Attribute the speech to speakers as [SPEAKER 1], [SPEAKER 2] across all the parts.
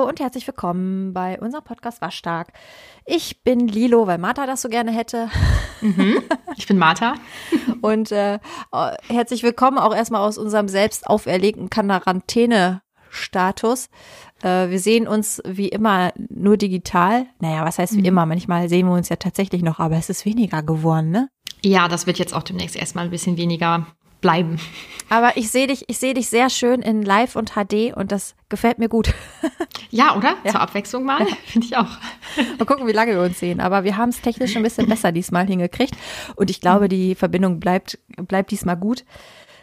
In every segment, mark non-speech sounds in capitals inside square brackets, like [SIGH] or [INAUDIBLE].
[SPEAKER 1] Hallo und herzlich willkommen bei unserem Podcast Waschtag. Ich bin Lilo, weil Martha das so gerne hätte.
[SPEAKER 2] Mhm, ich bin Martha. [LAUGHS]
[SPEAKER 1] und äh, herzlich willkommen auch erstmal aus unserem selbst auferlegten Quarantäne-Status. Äh, wir sehen uns wie immer nur digital. Naja, was heißt wie mhm. immer? Manchmal sehen wir uns ja tatsächlich noch, aber es ist weniger geworden, ne?
[SPEAKER 2] Ja, das wird jetzt auch demnächst erstmal ein bisschen weniger bleiben.
[SPEAKER 1] Aber ich sehe dich, ich sehe dich sehr schön in Live und HD und das gefällt mir gut. [LAUGHS]
[SPEAKER 2] Ja, oder? Ja. Zur Abwechslung mal, ja. finde ich auch.
[SPEAKER 1] Mal gucken, wie lange wir uns sehen. Aber wir haben es technisch ein bisschen besser diesmal hingekriegt und ich glaube, die Verbindung bleibt, bleibt diesmal gut.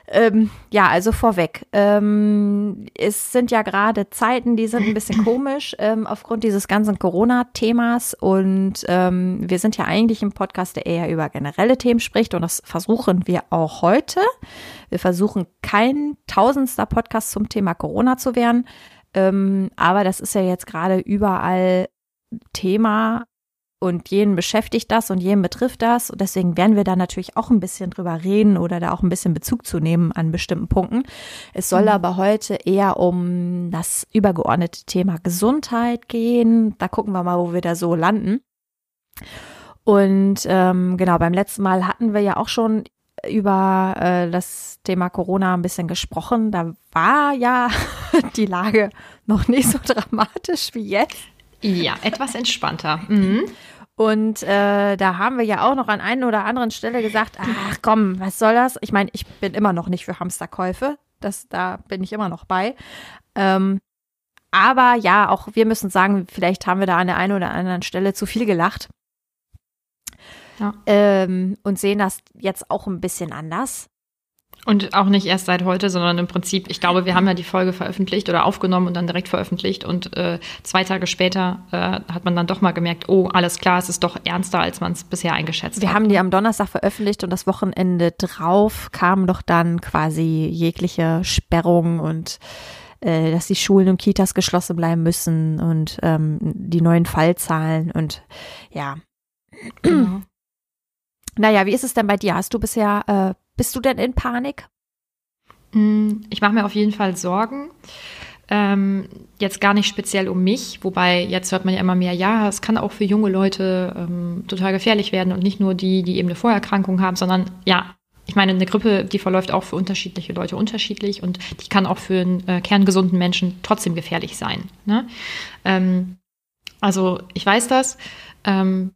[SPEAKER 1] Ähm, ja, also vorweg. Ähm, es sind ja gerade Zeiten, die sind ein bisschen komisch ähm, aufgrund dieses ganzen Corona-Themas. Und ähm, wir sind ja eigentlich im Podcast, der eher über generelle Themen spricht. Und das versuchen wir auch heute. Wir versuchen kein tausendster Podcast zum Thema Corona zu werden. Ähm, aber das ist ja jetzt gerade überall Thema und jeden beschäftigt das und jeden betrifft das. Und deswegen werden wir da natürlich auch ein bisschen drüber reden oder da auch ein bisschen Bezug zu nehmen an bestimmten Punkten. Es soll mhm. aber heute eher um das übergeordnete Thema Gesundheit gehen. Da gucken wir mal, wo wir da so landen. Und ähm, genau, beim letzten Mal hatten wir ja auch schon über äh, das Thema Corona ein bisschen gesprochen. Da war ja [LAUGHS] die Lage noch nicht so dramatisch wie jetzt.
[SPEAKER 2] Ja, etwas entspannter. Mhm.
[SPEAKER 1] Und äh, da haben wir ja auch noch an einer oder anderen Stelle gesagt, ach komm, was soll das? Ich meine, ich bin immer noch nicht für Hamsterkäufe. Das, da bin ich immer noch bei. Ähm, aber ja, auch wir müssen sagen, vielleicht haben wir da an der einen oder anderen Stelle zu viel gelacht. Ja. Ähm, und sehen das jetzt auch ein bisschen anders.
[SPEAKER 2] Und auch nicht erst seit heute, sondern im Prinzip, ich glaube, wir haben ja die Folge veröffentlicht oder aufgenommen und dann direkt veröffentlicht und äh, zwei Tage später äh, hat man dann doch mal gemerkt, oh, alles klar, es ist doch ernster, als man es bisher eingeschätzt
[SPEAKER 1] wir
[SPEAKER 2] hat.
[SPEAKER 1] Wir haben die am Donnerstag veröffentlicht und das Wochenende drauf kam doch dann quasi jegliche Sperrung und äh, dass die Schulen und Kitas geschlossen bleiben müssen und ähm, die neuen Fallzahlen und ja. Genau. [CLEARS THROAT] Naja, wie ist es denn bei dir? Hast du bisher, äh, bist du denn in Panik?
[SPEAKER 2] Mm, ich mache mir auf jeden Fall Sorgen. Ähm, jetzt gar nicht speziell um mich, wobei jetzt hört man ja immer mehr, ja, es kann auch für junge Leute ähm, total gefährlich werden und nicht nur die, die eben eine Vorerkrankung haben, sondern ja, ich meine, eine Grippe, die verläuft auch für unterschiedliche Leute unterschiedlich und die kann auch für einen äh, kerngesunden Menschen trotzdem gefährlich sein. Ne? Ähm, also ich weiß das. Ähm,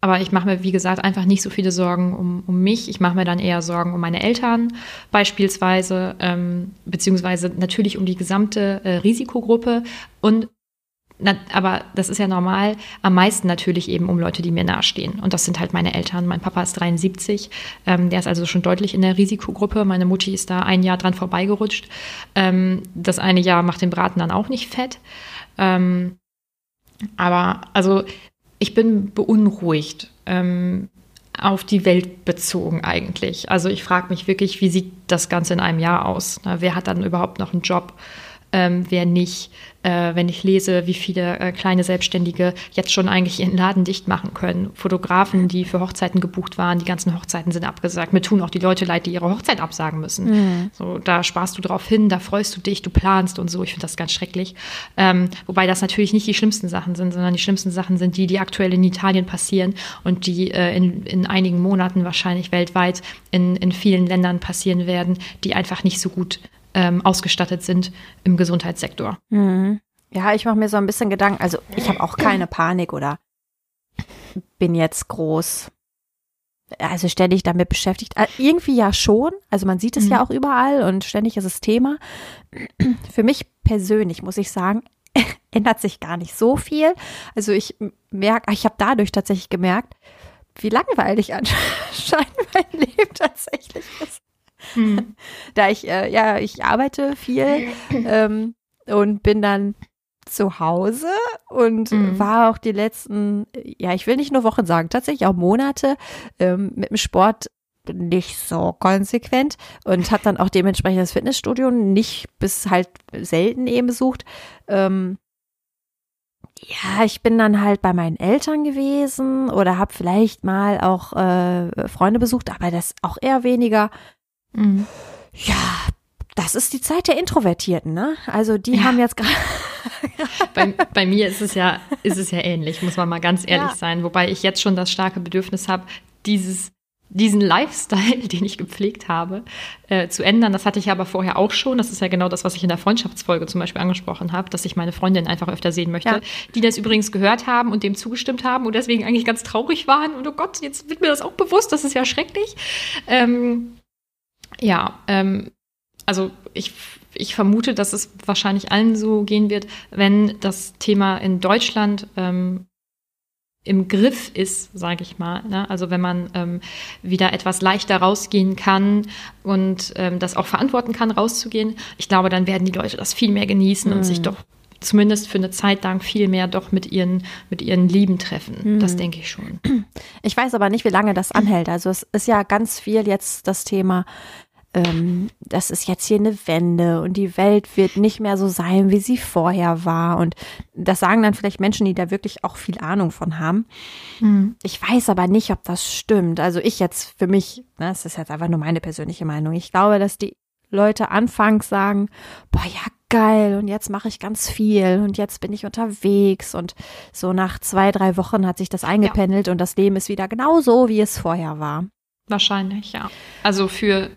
[SPEAKER 2] aber ich mache mir, wie gesagt, einfach nicht so viele Sorgen um, um mich. Ich mache mir dann eher Sorgen um meine Eltern beispielsweise, ähm, beziehungsweise natürlich um die gesamte äh, Risikogruppe. Und na, aber das ist ja normal, am meisten natürlich eben um Leute, die mir nahestehen. Und das sind halt meine Eltern. Mein Papa ist 73, ähm, der ist also schon deutlich in der Risikogruppe. Meine Mutti ist da ein Jahr dran vorbeigerutscht. Ähm, das eine Jahr macht den Braten dann auch nicht fett. Ähm, aber also ich bin beunruhigt ähm, auf die Welt bezogen eigentlich. Also ich frage mich wirklich, wie sieht das Ganze in einem Jahr aus? Na, wer hat dann überhaupt noch einen Job? Ähm, wer nicht? äh, wenn ich lese, wie viele äh, kleine Selbstständige jetzt schon eigentlich ihren Laden dicht machen können. Fotografen, die für Hochzeiten gebucht waren, die ganzen Hochzeiten sind abgesagt. Mir tun auch die Leute leid, die ihre Hochzeit absagen müssen. Mhm. So, da sparst du drauf hin, da freust du dich, du planst und so. Ich finde das ganz schrecklich. Ähm, wobei das natürlich nicht die schlimmsten Sachen sind, sondern die schlimmsten Sachen sind die, die aktuell in Italien passieren und die äh, in, in einigen Monaten wahrscheinlich weltweit in, in vielen Ländern passieren werden, die einfach nicht so gut ähm, ausgestattet sind im Gesundheitssektor.
[SPEAKER 1] Mhm. Ja, ich mache mir so ein bisschen Gedanken. Also ich habe auch keine Panik oder bin jetzt groß. Also ständig damit beschäftigt. Äh, irgendwie ja schon. Also man sieht es mhm. ja auch überall und ständig ist es Thema. Für mich persönlich muss ich sagen, [LAUGHS] ändert sich gar nicht so viel. Also ich merke, ich habe dadurch tatsächlich gemerkt, wie langweilig anscheinend [LAUGHS] mein Leben tatsächlich ist. Hm. [LAUGHS] Da ich, äh, ja, ich arbeite viel [LAUGHS] ähm, und bin dann zu Hause und mhm. war auch die letzten, ja, ich will nicht nur Wochen sagen, tatsächlich auch Monate ähm, mit dem Sport nicht so konsequent und hat dann auch dementsprechend das Fitnessstudio nicht bis halt selten eben besucht. Ähm, ja, ich bin dann halt bei meinen Eltern gewesen oder habe vielleicht mal auch äh, Freunde besucht, aber das auch eher weniger. Mhm. Ja, Das ist die Zeit der Introvertierten, ne? Also die ja. haben jetzt gerade. [LAUGHS]
[SPEAKER 2] bei, bei, mir ist es ja, ist es ja ähnlich, muss man mal ganz ehrlich ja. sein. Wobei ich jetzt schon das starke Bedürfnis habe, dieses diesen Lifestyle, [LAUGHS] den ich gepflegt habe, äh, zu ändern. Das hatte ich aber vorher auch schon. Das ist ja genau das, was ich in der Freundschaftsfolge zum Beispiel angesprochen habe, dass ich meine Freundin einfach öfter sehen möchte, ja. die das übrigens gehört haben und dem zugestimmt haben und deswegen eigentlich ganz traurig waren. Und oh Gott, jetzt wird mir das auch bewusst, das ist ja schrecklich. Ähm, ja, ähm, also ich, ich vermute, dass es wahrscheinlich allen so gehen wird, wenn das Thema in Deutschland ähm, im Griff ist, sage ich mal. Ne? Also wenn man ähm, wieder etwas leichter rausgehen kann und ähm, das auch verantworten kann, rauszugehen, ich glaube, dann werden die Leute das viel mehr genießen mhm. und sich doch zumindest für eine Zeit lang viel mehr doch mit ihren, mit ihren Lieben treffen. Mhm. Das denke ich schon.
[SPEAKER 1] Ich weiß aber nicht, wie lange das [CLEARS THROAT] anhält. Also es ist ja ganz viel jetzt das Thema ähm, das ist jetzt hier eine Wende und die Welt wird nicht mehr so sein, wie sie vorher war. Und das sagen dann vielleicht Menschen, die da wirklich auch viel Ahnung von haben. Mhm. Ich weiß aber nicht, ob das stimmt. Also ich jetzt für mich, ne, das ist jetzt einfach nur meine persönliche Meinung. Ich glaube, dass die Leute anfangs sagen, boah, ja, geil, und jetzt mache ich ganz viel und jetzt bin ich unterwegs und so nach zwei, drei Wochen hat sich das eingependelt ja. und das Leben ist wieder genau so, wie es vorher war.
[SPEAKER 2] Wahrscheinlich, ja. Also für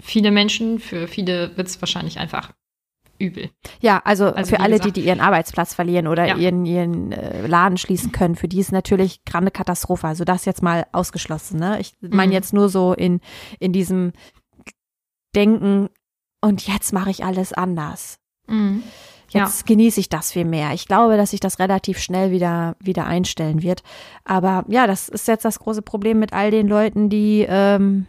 [SPEAKER 2] viele Menschen, für viele wird es wahrscheinlich einfach übel.
[SPEAKER 1] Ja, also, also für alle, gesagt, die, die ihren Arbeitsplatz verlieren oder ja. ihren, ihren äh, Laden schließen können, für die ist natürlich gerade Katastrophe. Also das jetzt mal ausgeschlossen. Ne? Ich meine mhm. jetzt nur so in, in diesem Denken, und jetzt mache ich alles anders. Mhm. Jetzt ja. genieße ich das viel mehr. Ich glaube, dass sich das relativ schnell wieder, wieder einstellen wird. Aber ja, das ist jetzt das große Problem mit all den Leuten, die ähm,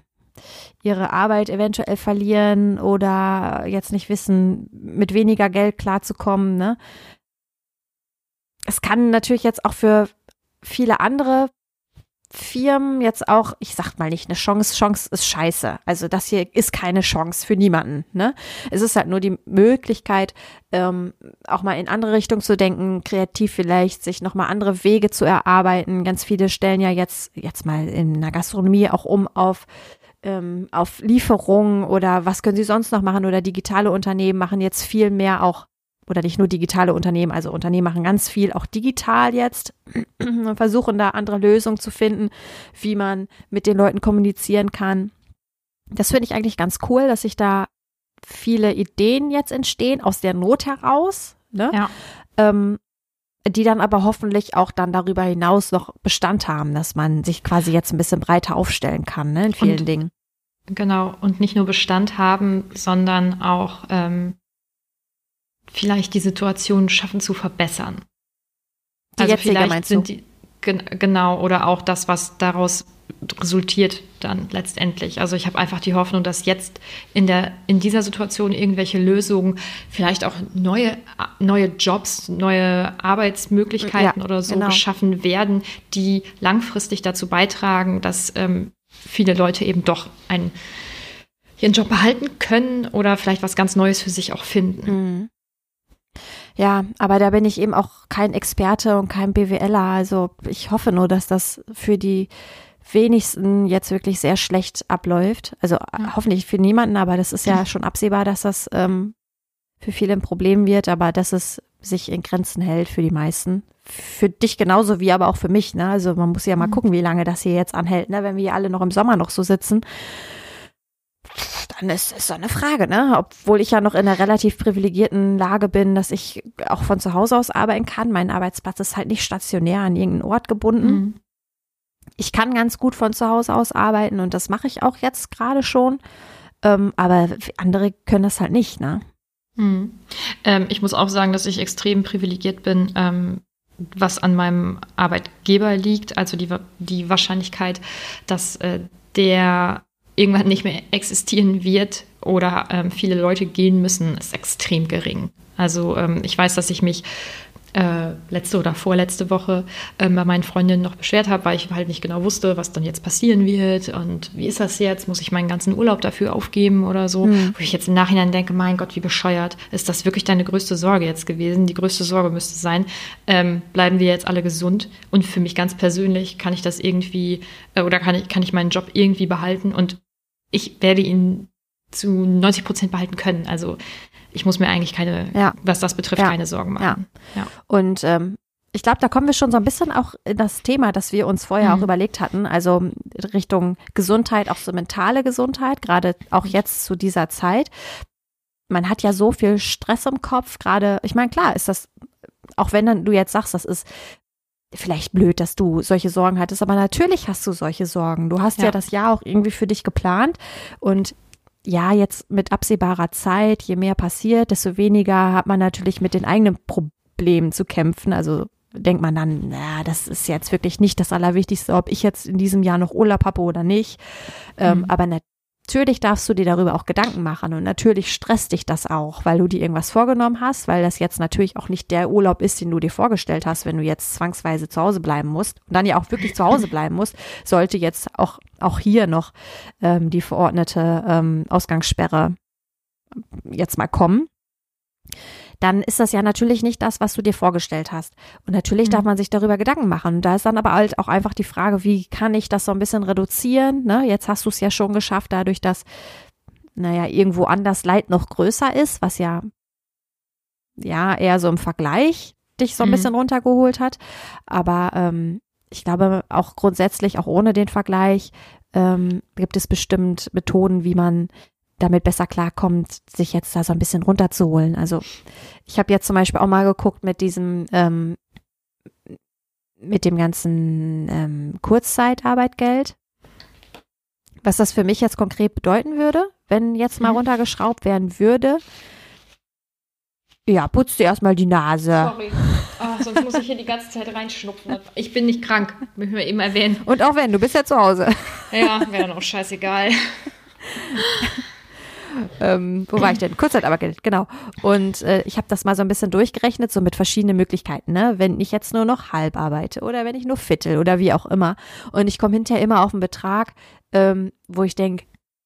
[SPEAKER 1] ihre Arbeit eventuell verlieren oder jetzt nicht wissen, mit weniger Geld klarzukommen. Ne? Es kann natürlich jetzt auch für viele andere Firmen jetzt auch, ich sag mal nicht eine Chance, Chance ist scheiße. Also das hier ist keine Chance für niemanden. Ne? Es ist halt nur die Möglichkeit, ähm, auch mal in andere Richtungen zu denken, kreativ vielleicht, sich nochmal andere Wege zu erarbeiten. Ganz viele stellen ja jetzt, jetzt mal in der Gastronomie auch um auf ähm, auf Lieferungen oder was können sie sonst noch machen oder digitale Unternehmen machen jetzt viel mehr auch oder nicht nur digitale Unternehmen, also Unternehmen machen ganz viel auch digital jetzt [CLEARS THROAT] und versuchen da andere Lösungen zu finden, wie man mit den Leuten kommunizieren kann. Das finde ich eigentlich ganz cool, dass sich da viele Ideen jetzt entstehen aus der Not heraus, ne? Ja. Ähm, die dann aber hoffentlich auch dann darüber hinaus noch Bestand haben, dass man sich quasi jetzt ein bisschen breiter aufstellen kann, ne, in vielen
[SPEAKER 2] und,
[SPEAKER 1] Dingen.
[SPEAKER 2] Genau, und nicht nur Bestand haben, sondern auch ähm, vielleicht die Situation schaffen zu verbessern.
[SPEAKER 1] Die also vielleicht sind die,
[SPEAKER 2] genau, oder auch das, was daraus resultiert dann letztendlich. Also ich habe einfach die Hoffnung, dass jetzt in der in dieser Situation irgendwelche Lösungen, vielleicht auch neue neue Jobs, neue Arbeitsmöglichkeiten ja, oder so genau. geschaffen werden, die langfristig dazu beitragen, dass ähm, viele Leute eben doch einen ihren Job behalten können oder vielleicht was ganz Neues für sich auch finden. Mhm.
[SPEAKER 1] Ja, aber da bin ich eben auch kein Experte und kein BWLer. Also ich hoffe nur, dass das für die wenigsten jetzt wirklich sehr schlecht abläuft. Also ja. hoffentlich für niemanden, aber das ist ja schon absehbar, dass das ähm, für viele ein Problem wird, aber dass es sich in Grenzen hält für die meisten. Für dich genauso wie aber auch für mich. Ne? Also man muss ja mal mhm. gucken, wie lange das hier jetzt anhält. Ne? Wenn wir alle noch im Sommer noch so sitzen, dann ist es so eine Frage, ne? Obwohl ich ja noch in einer relativ privilegierten Lage bin, dass ich auch von zu Hause aus arbeiten kann. Mein Arbeitsplatz ist halt nicht stationär an irgendeinen Ort gebunden. Mhm. Ich kann ganz gut von zu Hause aus arbeiten und das mache ich auch jetzt gerade schon. Ähm, aber andere können das halt nicht, ne?
[SPEAKER 2] Mhm. Ähm, ich muss auch sagen, dass ich extrem privilegiert bin, ähm, was an meinem Arbeitgeber liegt. Also die, die Wahrscheinlichkeit, dass äh, der irgendwann nicht mehr existieren wird oder ähm, viele Leute gehen müssen, ist extrem gering. Also ähm, ich weiß, dass ich mich äh, letzte oder vorletzte Woche äh, bei meinen Freundinnen noch beschwert habe, weil ich halt nicht genau wusste, was dann jetzt passieren wird und wie ist das jetzt? Muss ich meinen ganzen Urlaub dafür aufgeben oder so? Mhm. Wo ich jetzt im Nachhinein denke, mein Gott, wie bescheuert. Ist das wirklich deine größte Sorge jetzt gewesen? Die größte Sorge müsste sein, ähm, bleiben wir jetzt alle gesund? Und für mich ganz persönlich kann ich das irgendwie äh, oder kann ich, kann ich meinen Job irgendwie behalten und ich werde ihn zu 90 Prozent behalten können. Also ich muss mir eigentlich keine,
[SPEAKER 1] Ja.
[SPEAKER 2] was das betrifft,
[SPEAKER 1] Ja.
[SPEAKER 2] keine Sorgen machen. Ja.
[SPEAKER 1] Und ähm, ich glaube, da kommen wir schon so ein bisschen auch in das Thema, das wir uns vorher
[SPEAKER 2] Mhm.
[SPEAKER 1] auch überlegt hatten, also Richtung Gesundheit, auch so mentale Gesundheit, gerade auch jetzt zu dieser Zeit. Man hat ja so viel Stress im Kopf, gerade, ich meine, klar ist das, auch wenn dann du jetzt sagst, das ist vielleicht blöd, dass du solche Sorgen hattest, aber natürlich hast du solche Sorgen. Du hast ja,
[SPEAKER 2] Ja.
[SPEAKER 1] das Jahr auch irgendwie für dich geplant und ja, jetzt mit absehbarer Zeit, je mehr passiert, desto weniger hat man natürlich mit den eigenen Problemen zu kämpfen. Also denkt man dann, na, das ist jetzt wirklich nicht das Allerwichtigste, ob ich jetzt in diesem Jahr noch Urlaub habe oder nicht. Ähm,
[SPEAKER 2] Mhm.
[SPEAKER 1] aber natürlich darfst du dir darüber auch Gedanken machen und natürlich stresst dich das auch, weil du dir irgendwas vorgenommen hast, weil das jetzt natürlich auch nicht der Urlaub ist, den du dir vorgestellt hast, wenn du jetzt zwangsweise zu Hause bleiben musst und dann ja auch wirklich zu Hause bleiben musst, sollte jetzt auch, auch hier noch ähm, die verordnete ähm, Ausgangssperre jetzt mal kommen. Dann ist das ja natürlich nicht das, was du dir vorgestellt hast. Und natürlich
[SPEAKER 2] Mhm.
[SPEAKER 1] darf man sich darüber Gedanken machen. Und da ist dann aber halt auch einfach die Frage, wie kann ich das so ein bisschen reduzieren? Ne? Jetzt hast du es ja schon geschafft, dadurch, dass, naja, irgendwo anders Leid noch größer ist, was ja, ja, eher so im Vergleich dich so ein
[SPEAKER 2] Mhm.
[SPEAKER 1] bisschen runtergeholt hat. Aber ähm, ich glaube auch grundsätzlich, auch ohne den Vergleich, ähm, gibt es bestimmt Methoden, wie man damit besser klarkommt, sich jetzt da so ein bisschen runterzuholen. Also ich habe jetzt zum Beispiel auch mal geguckt mit diesem, ähm, mit dem ganzen ähm, Kurzzeitarbeitgeld, was das für mich jetzt konkret bedeuten würde, wenn jetzt mal
[SPEAKER 2] Mhm.
[SPEAKER 1] runtergeschraubt werden würde. Ja, putz dir erstmal die Nase.
[SPEAKER 2] Sorry. Ah, sonst muss ich hier die ganze Zeit reinschnupfen. Ich bin nicht krank, müssen wir eben erwähnen.
[SPEAKER 1] Und auch wenn, du bist ja zu Hause.
[SPEAKER 2] Ja, wäre dann auch scheißegal. [LAUGHS]
[SPEAKER 1] ähm, wo war ich denn? Kurzzeitarbeitgeld, genau. Und äh, ich habe das mal so ein bisschen durchgerechnet, so mit verschiedenen Möglichkeiten, ne? Wenn ich jetzt nur noch halb arbeite oder wenn ich nur Viertel oder wie auch immer. Und ich komme hinterher immer auf einen Betrag, ähm, wo ich denke,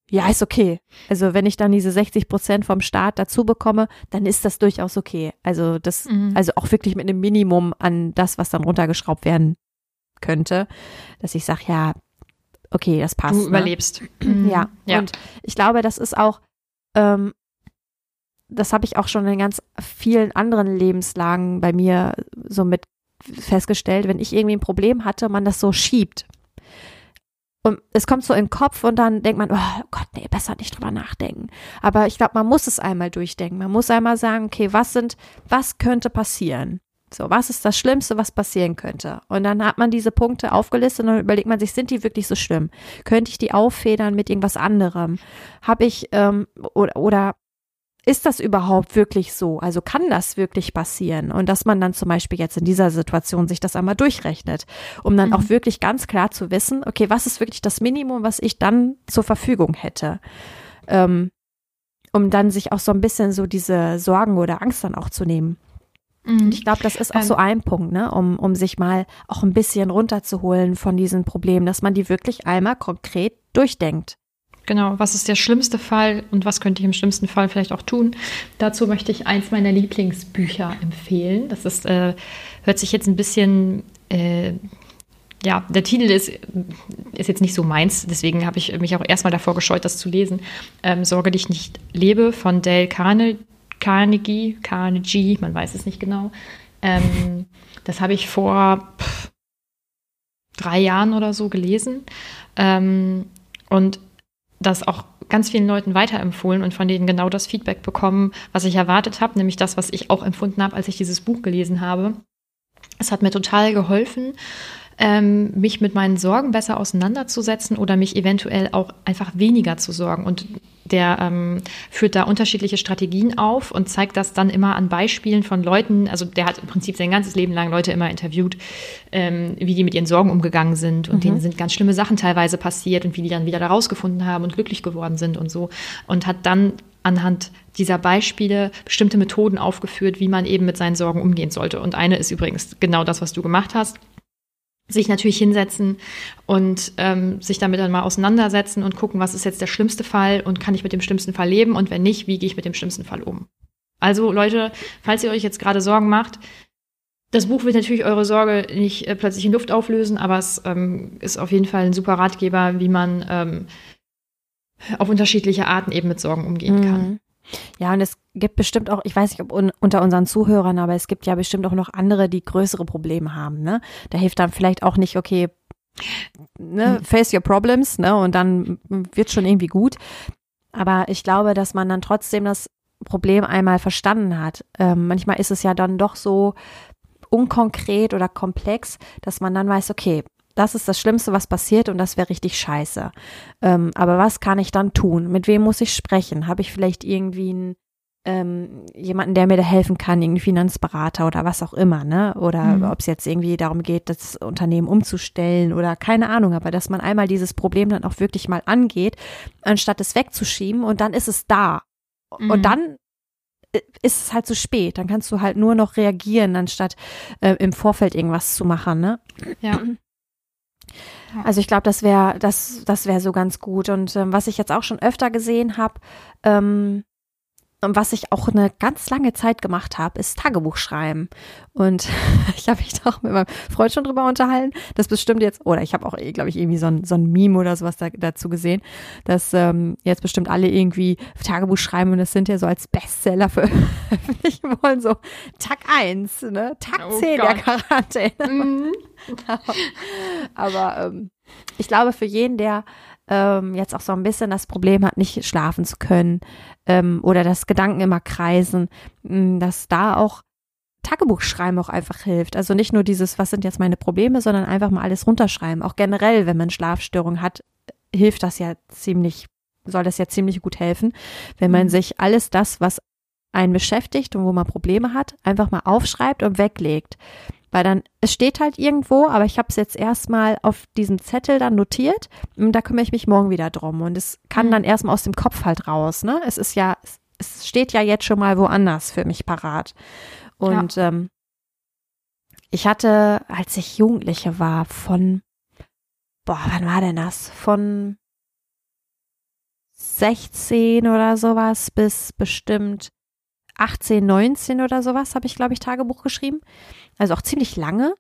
[SPEAKER 1] ja, ist okay. Also wenn ich dann diese 60 Prozent vom Staat dazu bekomme, dann ist das durchaus okay. Also das,
[SPEAKER 2] Mhm.
[SPEAKER 1] also auch wirklich mit einem Minimum an das, was dann runtergeschraubt werden könnte, dass ich sage, ja, okay, das passt.
[SPEAKER 2] Du
[SPEAKER 1] ne?
[SPEAKER 2] überlebst.
[SPEAKER 1] Ja,
[SPEAKER 2] ja.
[SPEAKER 1] und ich glaube, das ist auch, ähm, das habe ich auch schon in ganz vielen anderen Lebenslagen bei mir so mit festgestellt, wenn ich irgendwie ein Problem hatte, man das so schiebt. Und es kommt so in den Kopf und dann denkt man, oh Gott, nee, besser nicht drüber nachdenken. Aber ich glaube, man muss es einmal durchdenken. Man muss einmal sagen, okay, was sind, was könnte passieren? So, was ist das Schlimmste, was passieren könnte? Und dann hat man diese Punkte aufgelistet und dann überlegt man sich, sind die wirklich so schlimm? Könnte ich die auffedern mit irgendwas anderem? Habe ich, ähm, oder, oder ist das überhaupt wirklich so? Also kann das wirklich passieren? Und dass man dann zum Beispiel jetzt in dieser Situation sich das einmal durchrechnet, um dann
[SPEAKER 2] Mhm.
[SPEAKER 1] auch wirklich ganz klar zu wissen, okay, was ist wirklich das Minimum, was ich dann zur Verfügung hätte? Ähm, um dann sich auch so ein bisschen so diese Sorgen oder Angst dann auch zu nehmen.
[SPEAKER 2] Mhm.
[SPEAKER 1] Und ich glaube, das ist auch
[SPEAKER 2] Ähm.
[SPEAKER 1] so ein Punkt, ne, um, um sich mal auch ein bisschen runterzuholen von diesen Problemen, dass man die wirklich einmal konkret durchdenkt.
[SPEAKER 2] Genau, was ist der schlimmste Fall und was könnte ich im schlimmsten Fall vielleicht auch tun? Dazu möchte ich eins meiner Lieblingsbücher empfehlen. Das ist, äh, hört sich jetzt ein bisschen, äh, ja, der Titel ist, ist jetzt nicht so meins, deswegen habe ich mich auch erstmal davor gescheut, das zu lesen. Ähm, Sorge dich nicht lebe von Dale Carne Carnegie, Carnegie, man weiß es nicht genau. Ähm, das habe ich vor pff, drei Jahren oder so gelesen. Ähm, und das auch ganz vielen Leuten weiterempfohlen und von denen genau das Feedback bekommen, was ich erwartet habe, nämlich das, was ich auch empfunden habe, als ich dieses Buch gelesen habe. Es hat mir total geholfen, ähm, mich mit meinen Sorgen besser auseinanderzusetzen oder mich eventuell auch einfach weniger zu sorgen. Und der ähm, führt da unterschiedliche Strategien auf und zeigt das dann immer an Beispielen von Leuten. Also der hat im Prinzip sein ganzes Leben lang Leute immer interviewt, ähm, wie die mit ihren Sorgen umgegangen sind. Und denen sind ganz schlimme Sachen teilweise passiert und wie die dann wieder da rausgefunden haben und glücklich geworden sind und so. Und hat dann anhand dieser Beispiele bestimmte Methoden aufgeführt, wie man eben mit seinen Sorgen umgehen sollte. Und eine ist übrigens genau das, was du gemacht hast sich natürlich hinsetzen und ähm, sich damit dann mal auseinandersetzen und gucken, was ist jetzt der schlimmste Fall und kann ich mit dem schlimmsten Fall leben und wenn nicht, wie gehe ich mit dem schlimmsten Fall um. Also Leute, falls ihr euch jetzt gerade Sorgen macht, das Buch wird natürlich eure Sorge nicht äh, plötzlich in Luft auflösen, aber es ähm, ist auf jeden Fall ein super Ratgeber, wie man ähm, auf unterschiedliche Arten eben mit Sorgen umgehen kann.
[SPEAKER 1] Ja, und es gibt bestimmt auch, ich weiß nicht, ob un unter unseren Zuhörern, aber es gibt ja bestimmt auch noch andere, die größere Probleme haben. Ne? Da hilft dann vielleicht auch nicht, okay, ne,
[SPEAKER 2] Mhm.
[SPEAKER 1] face your problems, ne, und dann wird schon irgendwie gut. Aber ich glaube, dass man dann trotzdem das Problem einmal verstanden hat. Ähm, manchmal ist es ja dann doch so unkonkret oder komplex, dass man dann weiß, okay, das ist das Schlimmste, was passiert und das wäre richtig scheiße. Ähm, aber was kann ich dann tun? Mit wem muss ich sprechen? Habe ich vielleicht irgendwie einen ähm, jemanden, der mir da helfen kann, irgendwie Finanzberater oder was auch immer, ne? Oder
[SPEAKER 2] Mhm.
[SPEAKER 1] ob es jetzt irgendwie darum geht, das Unternehmen umzustellen oder keine Ahnung, aber dass man einmal dieses Problem dann auch wirklich mal angeht, anstatt es wegzuschieben und dann ist es da.
[SPEAKER 2] Mhm.
[SPEAKER 1] Und dann äh, ist es halt zu spät. Dann kannst du halt nur noch reagieren, anstatt äh, im Vorfeld irgendwas zu machen, ne?
[SPEAKER 2] Ja.
[SPEAKER 1] Also ich glaube, das wäre das das wäre so ganz gut. Und ähm, was ich jetzt auch schon öfter gesehen habe, ähm, was ich auch eine ganz lange Zeit gemacht habe, ist Tagebuch schreiben. Und [LAUGHS] ich habe mich auch mit meinem Freund schon drüber unterhalten. Das bestimmt jetzt, oder ich habe auch, glaube ich, irgendwie so ein, so ein Meme oder sowas da, dazu gesehen, dass ähm, jetzt bestimmt alle irgendwie Tagebuch schreiben und das sind ja so als Bestseller [LAUGHS] veröffentlichen wollen. So Tag 1, ne? Tag
[SPEAKER 2] Oh
[SPEAKER 1] 10 der
[SPEAKER 2] Gott.
[SPEAKER 1] Quarantäne.
[SPEAKER 2] Mhm. [LAUGHS]
[SPEAKER 1] Aber ähm, ich glaube, für jeden, der ähm, jetzt auch so ein bisschen das Problem hat, nicht schlafen zu können ähm, oder dass Gedanken immer kreisen, mh, dass da auch Tagebuchschreiben auch einfach hilft. Also nicht nur dieses, was sind jetzt meine Probleme, sondern einfach mal alles runterschreiben. Auch generell, wenn man Schlafstörungen hat, hilft das ja ziemlich, soll das ja ziemlich gut helfen, wenn man
[SPEAKER 2] Mhm.
[SPEAKER 1] sich alles das, was einen beschäftigt und wo man Probleme hat, einfach mal aufschreibt und weglegt. Weil dann, es steht halt irgendwo, aber ich habe es jetzt erstmal auf diesem Zettel dann notiert und da kümmere ich mich morgen wieder drum. Und es kann
[SPEAKER 2] Mhm.
[SPEAKER 1] dann erstmal aus dem Kopf halt raus, ne? Es ist ja, es- steht ja jetzt schon mal woanders für mich parat. Und ähm, ich hatte, als ich Jugendliche war, von, boah, wann war denn das? Von 16 oder sowas bis bestimmt 18, 19 oder sowas habe ich, glaube ich, Tagebuch geschrieben. Also auch ziemlich lange.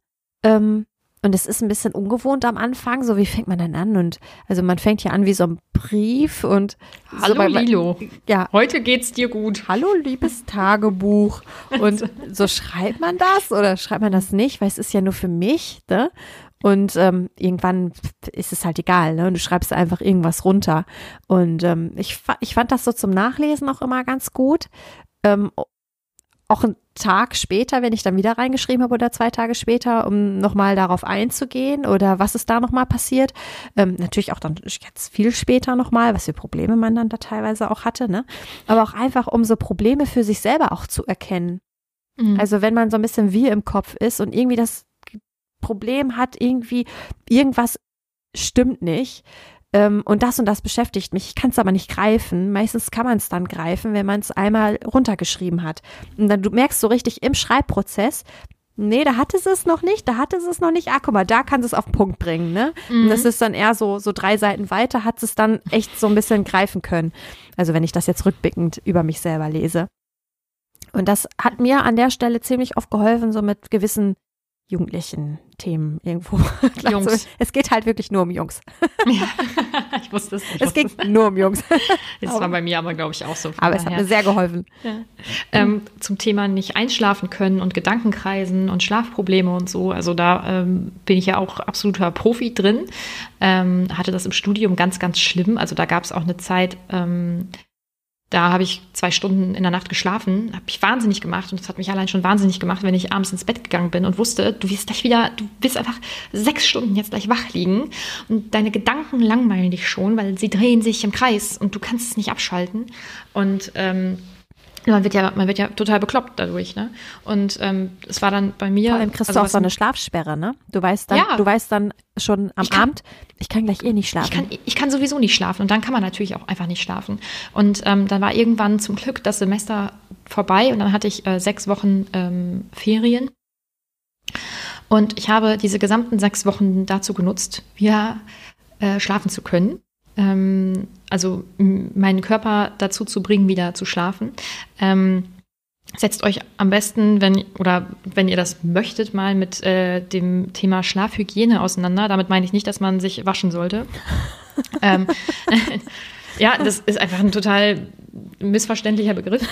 [SPEAKER 1] Ähm, und es ist ein bisschen ungewohnt am Anfang. So, wie fängt man denn an? Und also man fängt ja an wie so ein Brief und so
[SPEAKER 2] Hallo
[SPEAKER 1] bei-
[SPEAKER 2] Lilo,
[SPEAKER 1] ja,
[SPEAKER 2] heute geht's dir gut.
[SPEAKER 1] Hallo, liebes Tagebuch. Und [LAUGHS] so schreibt man das oder schreibt man das nicht, weil es ist ja nur für mich, ne? Und ähm, irgendwann ist es halt egal, ne? Und du schreibst einfach irgendwas runter. Und ähm, ich, fa- ich fand das so zum Nachlesen auch immer ganz gut. Ähm, auch einen Tag später, wenn ich dann wieder reingeschrieben habe oder zwei Tage später, um nochmal darauf einzugehen oder was ist da nochmal passiert. Ähm, natürlich auch dann jetzt viel später nochmal, was für Probleme man dann da teilweise auch hatte, ne? Aber auch einfach, um so Probleme für sich selber auch zu erkennen.
[SPEAKER 2] Mhm.
[SPEAKER 1] Also wenn man so ein bisschen wie im Kopf ist und irgendwie das Problem hat, irgendwie irgendwas stimmt nicht ähm, und das und das beschäftigt mich, ich kann es aber nicht greifen. Meistens kann man es dann greifen, wenn man es einmal runtergeschrieben hat. Und dann du merkst so richtig im Schreibprozess, nee, da hatte sie es noch nicht, da hatte sie es noch nicht. Ah, guck mal, da kann sie es auf den Punkt bringen, ne? Und das ist dann eher so, so drei Seiten weiter, hat sie es dann echt so ein bisschen greifen können. Also wenn ich das jetzt rückblickend über mich selber lese. Und das hat mir an der Stelle ziemlich oft geholfen, so mit gewissen jugendlichen Themen irgendwo. [LAUGHS]
[SPEAKER 2] Jungs.
[SPEAKER 1] Es geht halt wirklich nur um Jungs.
[SPEAKER 2] ja. [LAUGHS] ich wusste es nicht.
[SPEAKER 1] Es ging nur um Jungs. [LAUGHS]
[SPEAKER 2] Das war bei mir aber, glaube ich, auch so.
[SPEAKER 1] Aber es hat
[SPEAKER 2] daher.
[SPEAKER 1] mir sehr geholfen.
[SPEAKER 2] ähm, zum Thema nicht einschlafen können und Gedankenkreisen und Schlafprobleme und so. Also da ähm, bin ich ja auch absoluter Profi drin. Ähm, hatte das im Studium ganz, ganz schlimm. Also da gab es auch eine Zeit, ähm, da habe ich zwei Stunden in der Nacht geschlafen, habe mich wahnsinnig gemacht und das hat mich allein schon wahnsinnig gemacht, wenn ich abends ins Bett gegangen bin und wusste, du wirst gleich wieder, du wirst einfach sechs Stunden jetzt gleich wach liegen und deine Gedanken langweilen dich schon, weil sie drehen sich im Kreis und du kannst es nicht abschalten. Und ähm, man wird ja, man wird ja total bekloppt dadurch, ne? Und ähm, es war dann bei mir.
[SPEAKER 1] Vor allem kriegst
[SPEAKER 2] also
[SPEAKER 1] du auch so eine Schlafsperre, ne? Du weißt dann,
[SPEAKER 2] Ja.
[SPEAKER 1] du weißt dann schon am
[SPEAKER 2] Ich kann-
[SPEAKER 1] Abend, ich kann gleich eh nicht schlafen.
[SPEAKER 2] Ich kann, ich kann sowieso nicht schlafen und dann kann man natürlich auch einfach nicht schlafen. Und ähm, dann war irgendwann zum Glück das Semester vorbei und dann hatte ich äh, sechs Wochen ähm, Ferien. Und ich habe diese gesamten sechs Wochen dazu genutzt, wieder äh, schlafen zu können. Ähm, also meinen Körper dazu zu bringen, wieder zu schlafen. Ähm, Setzt euch am besten, wenn oder wenn ihr das möchtet, mal mit äh, dem Thema Schlafhygiene auseinander. Damit meine ich nicht, dass man sich waschen sollte. [LAUGHS] ähm, Ja, das ist einfach ein total missverständlicher Begriff,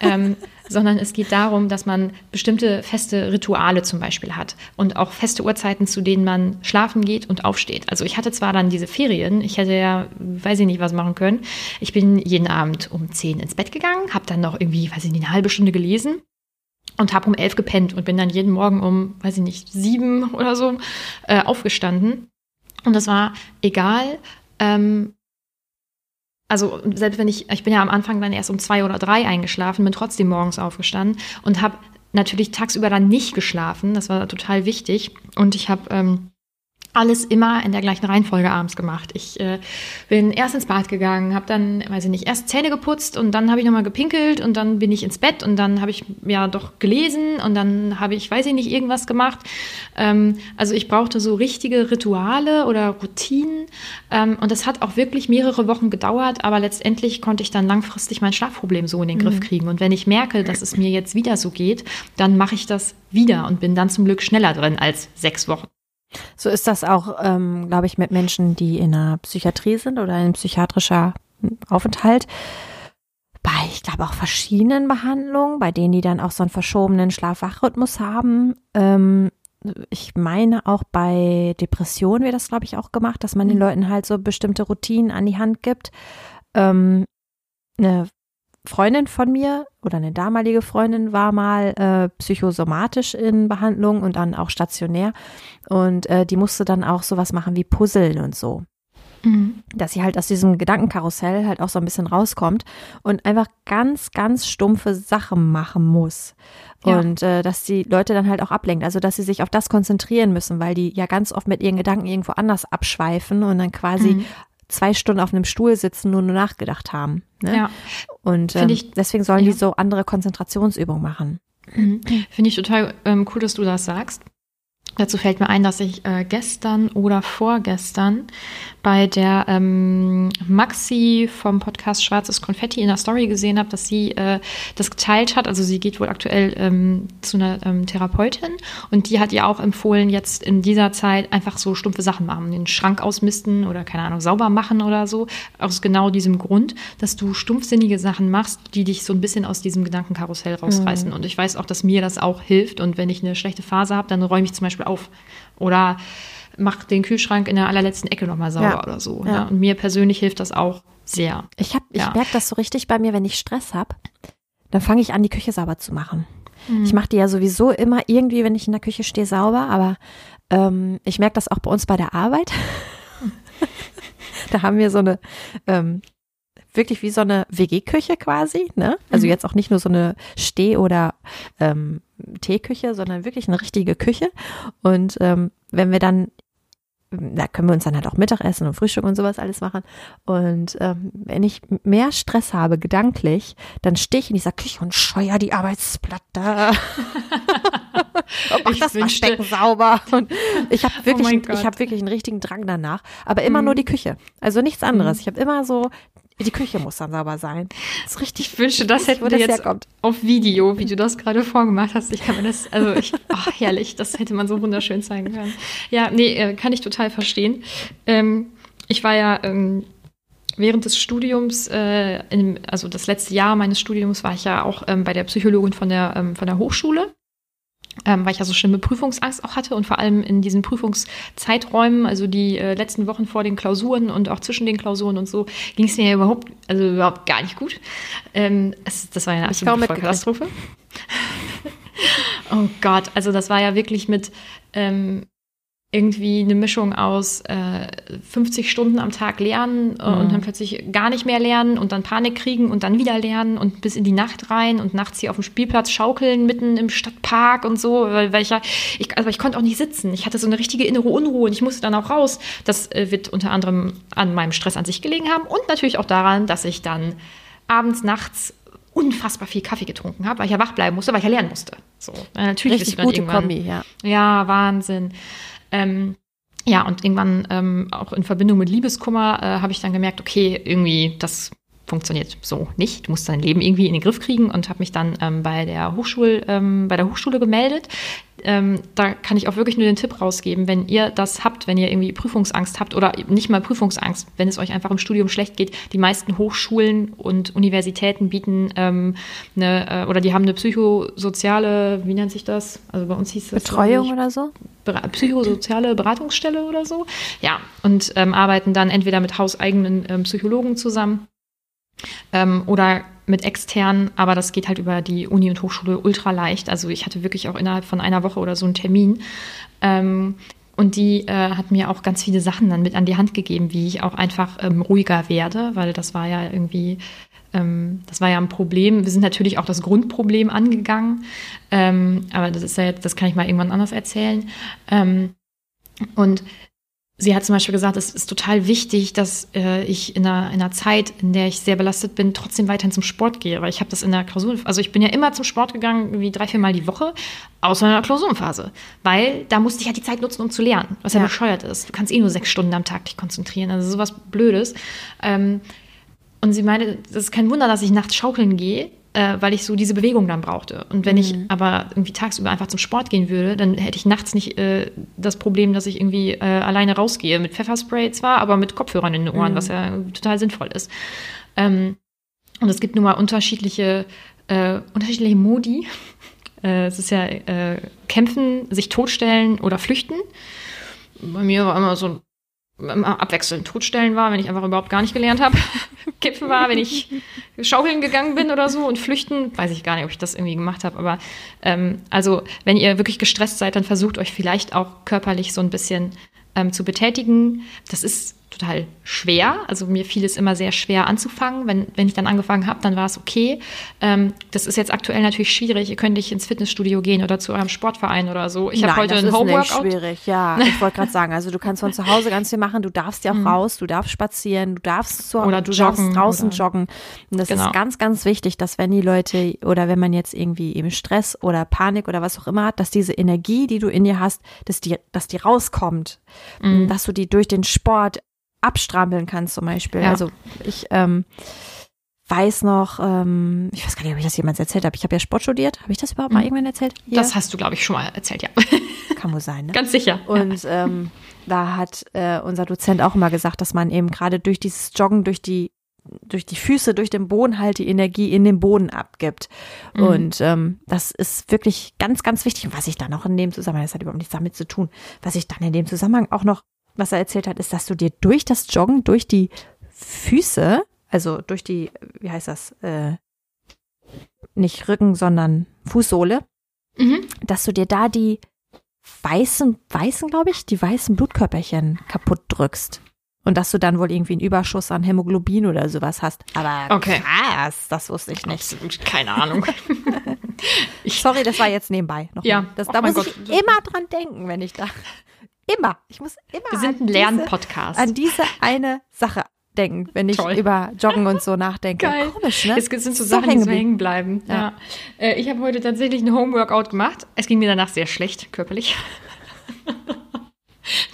[SPEAKER 2] ähm, sondern es geht darum, dass man bestimmte feste Rituale zum Beispiel hat und auch feste Uhrzeiten, zu denen man schlafen geht und aufsteht. Also ich hatte zwar dann diese Ferien, ich hätte ja, weiß ich nicht, was machen können. Ich bin jeden Abend um zehn ins Bett gegangen, habe dann noch irgendwie, weiß ich nicht, eine halbe Stunde gelesen und habe um elf gepennt und bin dann jeden Morgen um, weiß ich nicht, sieben oder so äh, aufgestanden. Und das war egal. Ähm, also selbst wenn ich, ich bin ja am Anfang dann erst um zwei oder drei eingeschlafen, bin trotzdem morgens aufgestanden und habe natürlich tagsüber dann nicht geschlafen. Das war total wichtig. Und ich habe ähm, alles immer in der gleichen Reihenfolge abends gemacht. Ich äh, bin erst ins Bad gegangen, habe dann, weiß ich nicht, erst Zähne geputzt und dann habe ich nochmal gepinkelt und dann bin ich ins Bett und dann habe ich ja doch gelesen und dann habe ich, weiß ich nicht, irgendwas gemacht. Ähm, also ich brauchte so richtige Rituale oder Routinen ähm, und das hat auch wirklich mehrere Wochen gedauert, aber letztendlich konnte ich dann langfristig mein Schlafproblem so in den Griff mhm. kriegen. Und wenn ich merke, dass es mir jetzt wieder so geht, dann mache ich das wieder und bin dann zum Glück schneller drin als sechs Wochen.
[SPEAKER 1] So ist das auch, ähm, glaube ich, mit Menschen, die in einer Psychiatrie sind oder in psychiatrischer Aufenthalt. Bei, ich glaube, auch verschiedenen Behandlungen, bei denen die dann auch so einen verschobenen Schlaf-Wach-Rhythmus haben. Ähm, ich meine, auch bei Depressionen wird das, glaube ich, auch gemacht, dass man den mhm. Leuten halt so bestimmte Routinen an die Hand gibt. Ähm, eine Freundin von mir oder eine damalige Freundin war mal äh, psychosomatisch in Behandlung und dann auch stationär. Und äh, die musste dann auch sowas machen wie Puzzeln und so. Mhm. Dass sie halt aus diesem Gedankenkarussell halt auch so ein bisschen rauskommt und einfach ganz, ganz stumpfe Sachen machen muss. Ja. Und äh, dass die Leute dann halt auch ablenkt. Also dass sie sich auf das konzentrieren müssen, weil die ja ganz oft mit ihren Gedanken irgendwo anders abschweifen und dann quasi mhm zwei Stunden auf einem Stuhl sitzen, nur nur nachgedacht haben. Ne? Ja. Und ähm, ich, deswegen sollen ja. die so andere Konzentrationsübungen machen.
[SPEAKER 2] Mhm. Finde ich total ähm, cool, dass du das sagst. Dazu fällt mir ein, dass ich äh, gestern oder vorgestern bei der ähm, Maxi vom Podcast Schwarzes Konfetti in der Story gesehen habe, dass sie äh, das geteilt hat. Also sie geht wohl aktuell ähm, zu einer ähm, Therapeutin und die hat ihr auch empfohlen, jetzt in dieser Zeit einfach so stumpfe Sachen machen, den Schrank ausmisten oder keine Ahnung, sauber machen oder so. Aus genau diesem Grund, dass du stumpfsinnige Sachen machst, die dich so ein bisschen aus diesem Gedankenkarussell rausreißen. Mhm. Und ich weiß auch, dass mir das auch hilft. Und wenn ich eine schlechte Phase habe, dann räume ich zum Beispiel auf. Oder mach den Kühlschrank in der allerletzten Ecke nochmal sauber ja. oder so. Ja. Ne? Und mir persönlich hilft das auch sehr.
[SPEAKER 1] Ich, hab, ja. ich merke das so richtig bei mir, wenn ich Stress habe, dann fange ich an, die Küche sauber zu machen. Mhm. Ich mache die ja sowieso immer irgendwie, wenn ich in der Küche stehe, sauber, aber ähm, ich merke das auch bei uns bei der Arbeit. [LAUGHS] da haben wir so eine ähm, wirklich wie so eine WG-Küche quasi, ne? Also mhm. jetzt auch nicht nur so eine Steh- oder ähm, Teeküche, sondern wirklich eine richtige Küche. Und ähm, wenn wir dann da können wir uns dann halt auch Mittagessen und Frühstück und sowas alles machen. Und ähm, wenn ich mehr Stress habe, gedanklich, dann stehe ich in dieser Küche und scheuer die Arbeitsplatte. und [LAUGHS] mach das Waschbecken sauber. Und ich habe [LAUGHS] oh wirklich, oh ich habe wirklich einen richtigen Drang danach. Aber immer mhm. nur die Küche. Also nichts anderes. Mhm. Ich habe immer so die Küche muss dann sauber sein.
[SPEAKER 2] Das ist richtig. Ich wünsche, das hätten wir jetzt herkommt. auf Video, wie du das gerade vorgemacht hast. Ich kann mir das, also ich, oh, herrlich, das hätte man so wunderschön zeigen können. Ja, nee, äh, kann ich total verstehen. Ähm, ich war ja ähm, während des Studiums, äh, in, also das letzte Jahr meines Studiums, war ich ja auch ähm, bei der Psychologin von der, ähm, von der Hochschule ähm, weil ich ja so schlimme Prüfungsangst auch hatte und vor allem in diesen Prüfungszeiträumen, also die äh, letzten Wochen vor den Klausuren und auch zwischen den Klausuren und so, ging es mir ja überhaupt, also überhaupt gar nicht gut. Ähm, es, das war ja eine absolute Katastrophe. [LAUGHS] oh Gott, also das war ja wirklich mit ähm, irgendwie eine Mischung aus äh, 50 Stunden am Tag lernen äh, mhm. und dann plötzlich gar nicht mehr lernen und dann Panik kriegen und dann wieder lernen und bis in die Nacht rein und nachts hier auf dem Spielplatz schaukeln mitten im Stadtpark und so, weil, weil ich ja, ich, also ich konnte auch nicht sitzen. Ich hatte so eine richtige innere Unruhe und ich musste dann auch raus. Das äh, wird unter anderem an meinem Stress an sich gelegen haben und natürlich auch daran, dass ich dann abends, nachts unfassbar viel Kaffee getrunken habe, weil ich ja wach bleiben musste, weil ich ja lernen musste. So,
[SPEAKER 1] natürlich Richtig gute Kombi, ja.
[SPEAKER 2] Ja, Wahnsinn. Ähm, ja, und irgendwann ähm, auch in Verbindung mit Liebeskummer äh, habe ich dann gemerkt, okay, irgendwie, das funktioniert so nicht. Du musst dein Leben irgendwie in den Griff kriegen und habe mich dann ähm, bei der Hochschule, ähm, bei der Hochschule gemeldet. Ähm, da kann ich auch wirklich nur den Tipp rausgeben, wenn ihr das habt, wenn ihr irgendwie Prüfungsangst habt oder nicht mal Prüfungsangst, wenn es euch einfach im Studium schlecht geht. Die meisten Hochschulen und Universitäten bieten ähm, eine, äh, oder die haben eine psychosoziale, wie nennt sich das? Also bei uns hieß das
[SPEAKER 1] Betreuung oder so?
[SPEAKER 2] psychosoziale Beratungsstelle oder so. Ja, und ähm, arbeiten dann entweder mit hauseigenen ähm, Psychologen zusammen ähm, oder mit externen, aber das geht halt über die Uni und Hochschule ultra leicht. Also ich hatte wirklich auch innerhalb von einer Woche oder so einen Termin. Ähm, und die äh, hat mir auch ganz viele Sachen dann mit an die Hand gegeben, wie ich auch einfach ähm, ruhiger werde, weil das war ja irgendwie, ähm, das war ja ein Problem. Wir sind natürlich auch das Grundproblem angegangen, ähm, aber das ist ja jetzt, das kann ich mal irgendwann anders erzählen. Ähm, und Sie hat zum Beispiel gesagt, es ist total wichtig, dass äh, ich in einer, in einer Zeit, in der ich sehr belastet bin, trotzdem weiterhin zum Sport gehe. Weil ich habe das in der Klausur, also ich bin ja immer zum Sport gegangen, wie drei, vier Mal die Woche, außer in der Klausurenphase. Weil da musste ich halt die Zeit nutzen, um zu lernen, was ja, ja bescheuert ist. Du kannst eh nur sechs Stunden am Tag dich konzentrieren. Also sowas Blödes. Ähm, und sie meinte, das ist kein Wunder, dass ich nachts schaukeln gehe, äh, weil ich so diese Bewegung dann brauchte. Und wenn mhm. ich aber irgendwie tagsüber einfach zum Sport gehen würde, dann hätte ich nachts nicht äh, das Problem, dass ich irgendwie äh, alleine rausgehe. Mit Pfefferspray zwar, aber mit Kopfhörern in den Ohren, mhm. was ja total sinnvoll ist. Ähm, und es gibt nun mal unterschiedliche, äh, unterschiedliche Modi. [LAUGHS] Äh, es ist ja äh, kämpfen, sich totstellen oder flüchten. Bei mir war immer so abwechselnd totstellen war, wenn ich einfach überhaupt gar nicht gelernt habe. [LAUGHS] Kippen war, wenn ich schaukeln gegangen bin oder so und flüchten, weiß ich gar nicht, ob ich das irgendwie gemacht habe. Aber ähm, also, wenn ihr wirklich gestresst seid, dann versucht euch vielleicht auch körperlich so ein bisschen ähm, zu betätigen. Das ist total schwer. Also mir fiel es immer sehr schwer anzufangen. Wenn, wenn ich dann angefangen habe, dann war es okay. Ähm, das ist jetzt aktuell natürlich schwierig. Ihr könnt nicht ins Fitnessstudio gehen oder zu eurem Sportverein oder so. Ich habe heute
[SPEAKER 1] das
[SPEAKER 2] ein Homeworkout.
[SPEAKER 1] Das ist schwierig, ja. [LAUGHS] Ich wollte gerade sagen, also du kannst von zu Hause ganz viel machen. Du darfst ja auch mhm. raus, du darfst spazieren, du darfst zu,
[SPEAKER 2] oder du joggen,
[SPEAKER 1] draußen oder joggen. Und das genau. ist ganz, ganz wichtig, dass wenn die Leute oder wenn man jetzt irgendwie eben Stress oder Panik oder was auch immer hat, dass diese Energie, die du in dir hast, dass die, dass die rauskommt. Mhm. Dass du die durch den Sport abstrampeln kannst zum Beispiel. Ja. Also ich ähm, weiß noch, ähm, ich weiß gar nicht, ob ich das jemals erzählt habe. Ich habe ja Sport studiert. Habe ich das überhaupt mal mhm. irgendwann erzählt?
[SPEAKER 2] Hier? Das hast du, glaube ich, schon mal erzählt, ja. [LAUGHS]
[SPEAKER 1] Kann wohl sein, ne?
[SPEAKER 2] Ganz sicher.
[SPEAKER 1] Und ähm, da hat äh, unser Dozent auch immer gesagt, dass man eben gerade durch dieses Joggen, durch die durch die Füße, durch den Boden halt die Energie in den Boden abgibt. Mhm. Und ähm, das ist wirklich ganz, ganz wichtig. Und was ich dann noch in dem Zusammenhang, das hat überhaupt nichts damit zu tun, was ich dann in dem Zusammenhang auch noch was er erzählt hat, ist, dass du dir durch das Joggen, durch die Füße, also durch die, wie heißt das, äh, nicht Rücken, sondern Fußsohle, mhm. dass du dir da die weißen, weißen, glaube ich, die weißen Blutkörperchen kaputt drückst. Und dass du dann wohl irgendwie einen Überschuss an Hämoglobin oder sowas hast. Aber
[SPEAKER 2] okay.
[SPEAKER 1] krass, das wusste ich nicht.
[SPEAKER 2] Absolut keine Ahnung. [LAUGHS]
[SPEAKER 1] Sorry, das war jetzt nebenbei.
[SPEAKER 2] Noch ja,
[SPEAKER 1] das, da muss Gott. ich immer dran denken, wenn ich da Immer. Ich muss immer.
[SPEAKER 2] Wir sind ein Lernpodcast.
[SPEAKER 1] An diese eine Sache denken, wenn ich Toll. über Joggen und so nachdenke.
[SPEAKER 2] Geil. Komisch, ne? Es sind so Sachen, die so hängen bleiben. Ja. ja. Äh, ich habe heute tatsächlich ein Homeworkout gemacht. Es ging mir danach sehr schlecht, körperlich. [LAUGHS]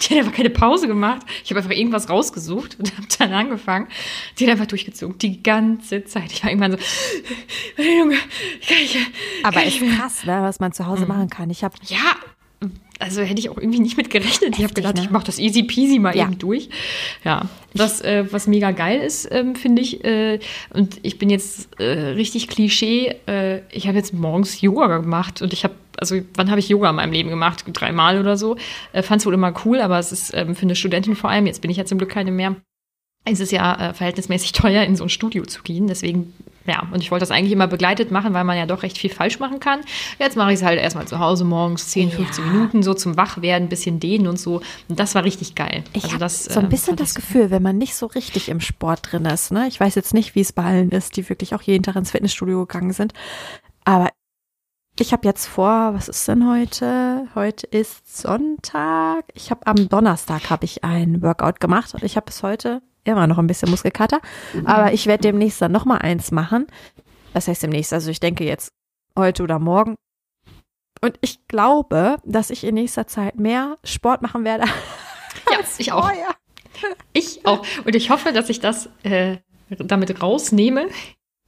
[SPEAKER 2] Die hat einfach keine Pause gemacht. Ich habe einfach irgendwas rausgesucht und habe dann angefangen. Die hat einfach durchgezogen. Die ganze Zeit. Ich war irgendwann so, [LAUGHS] Junge, kann ich, kann
[SPEAKER 1] Aber ist krass, ne, was man zu Hause mhm. machen kann. Ich habe
[SPEAKER 2] ja, also hätte ich auch irgendwie nicht mit gerechnet. ich habe gedacht, ne? ich mache das easy peasy mal ja. eben durch. Ja, das, äh, was mega geil ist, ähm, finde ich. Äh, und ich bin jetzt äh, richtig Klischee. Äh, ich habe jetzt morgens Yoga gemacht und ich habe, also wann habe ich Yoga in meinem Leben gemacht? Dreimal oder so. Äh, Fand es wohl immer cool, aber es ist ähm, für eine Studentin vor allem. Jetzt bin ich ja zum Glück keine mehr. Es ist ja äh, verhältnismäßig [LAUGHS] teuer, in so ein Studio zu gehen. Deswegen ja, und ich wollte das eigentlich immer begleitet machen, weil man ja doch recht viel falsch machen kann. Jetzt mache ich es halt erstmal zu Hause morgens 10, 15 ja. Minuten so zum Wachwerden, ein bisschen dehnen und so. Und das war richtig geil.
[SPEAKER 1] Ich also habe so ein äh, bisschen das Gefühl, wenn man nicht so richtig im Sport drin ist, ne? Ich weiß jetzt nicht, wie es bei allen ist, die wirklich auch jeden Tag ins Fitnessstudio gegangen sind. Aber ich habe jetzt vor, was ist denn heute? Heute ist Sonntag. Ich habe am Donnerstag habe ich ein Workout gemacht und ich habe bis heute immer noch ein bisschen Muskelkater. Aber ich werde demnächst dann nochmal eins machen. Das heißt demnächst, also ich denke jetzt heute oder morgen. Und ich glaube, dass ich in nächster Zeit mehr Sport machen werde. [LAUGHS]
[SPEAKER 2] Ja, ich auch. Ich auch. Und ich hoffe, dass ich das äh, damit rausnehme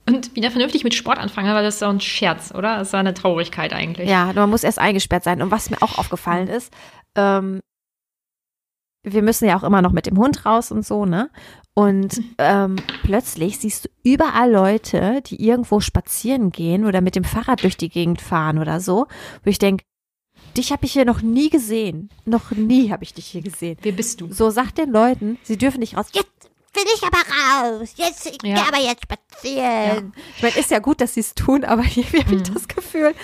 [SPEAKER 2] und wieder vernünftig mit Sport anfange, weil das ist so ein Scherz, oder? Das ist eine Traurigkeit eigentlich.
[SPEAKER 1] Ja, man muss erst eingesperrt sein. Und was mir auch aufgefallen ist, ähm, wir müssen ja auch immer noch mit dem Hund raus und so, ne? Und ähm, plötzlich siehst du überall Leute, die irgendwo spazieren gehen oder mit dem Fahrrad durch die Gegend fahren oder so, wo ich denke, dich habe ich hier noch nie gesehen. Noch nie habe ich dich hier gesehen.
[SPEAKER 2] Wer bist du?
[SPEAKER 1] So sagt den Leuten, sie dürfen nicht raus. Jetzt will ich aber raus. Jetzt, ich
[SPEAKER 2] Ja.
[SPEAKER 1] gehe aber jetzt spazieren. Ich meine, ist ja gut, dass sie es tun, aber [LAUGHS] irgendwie habe ich das Gefühl,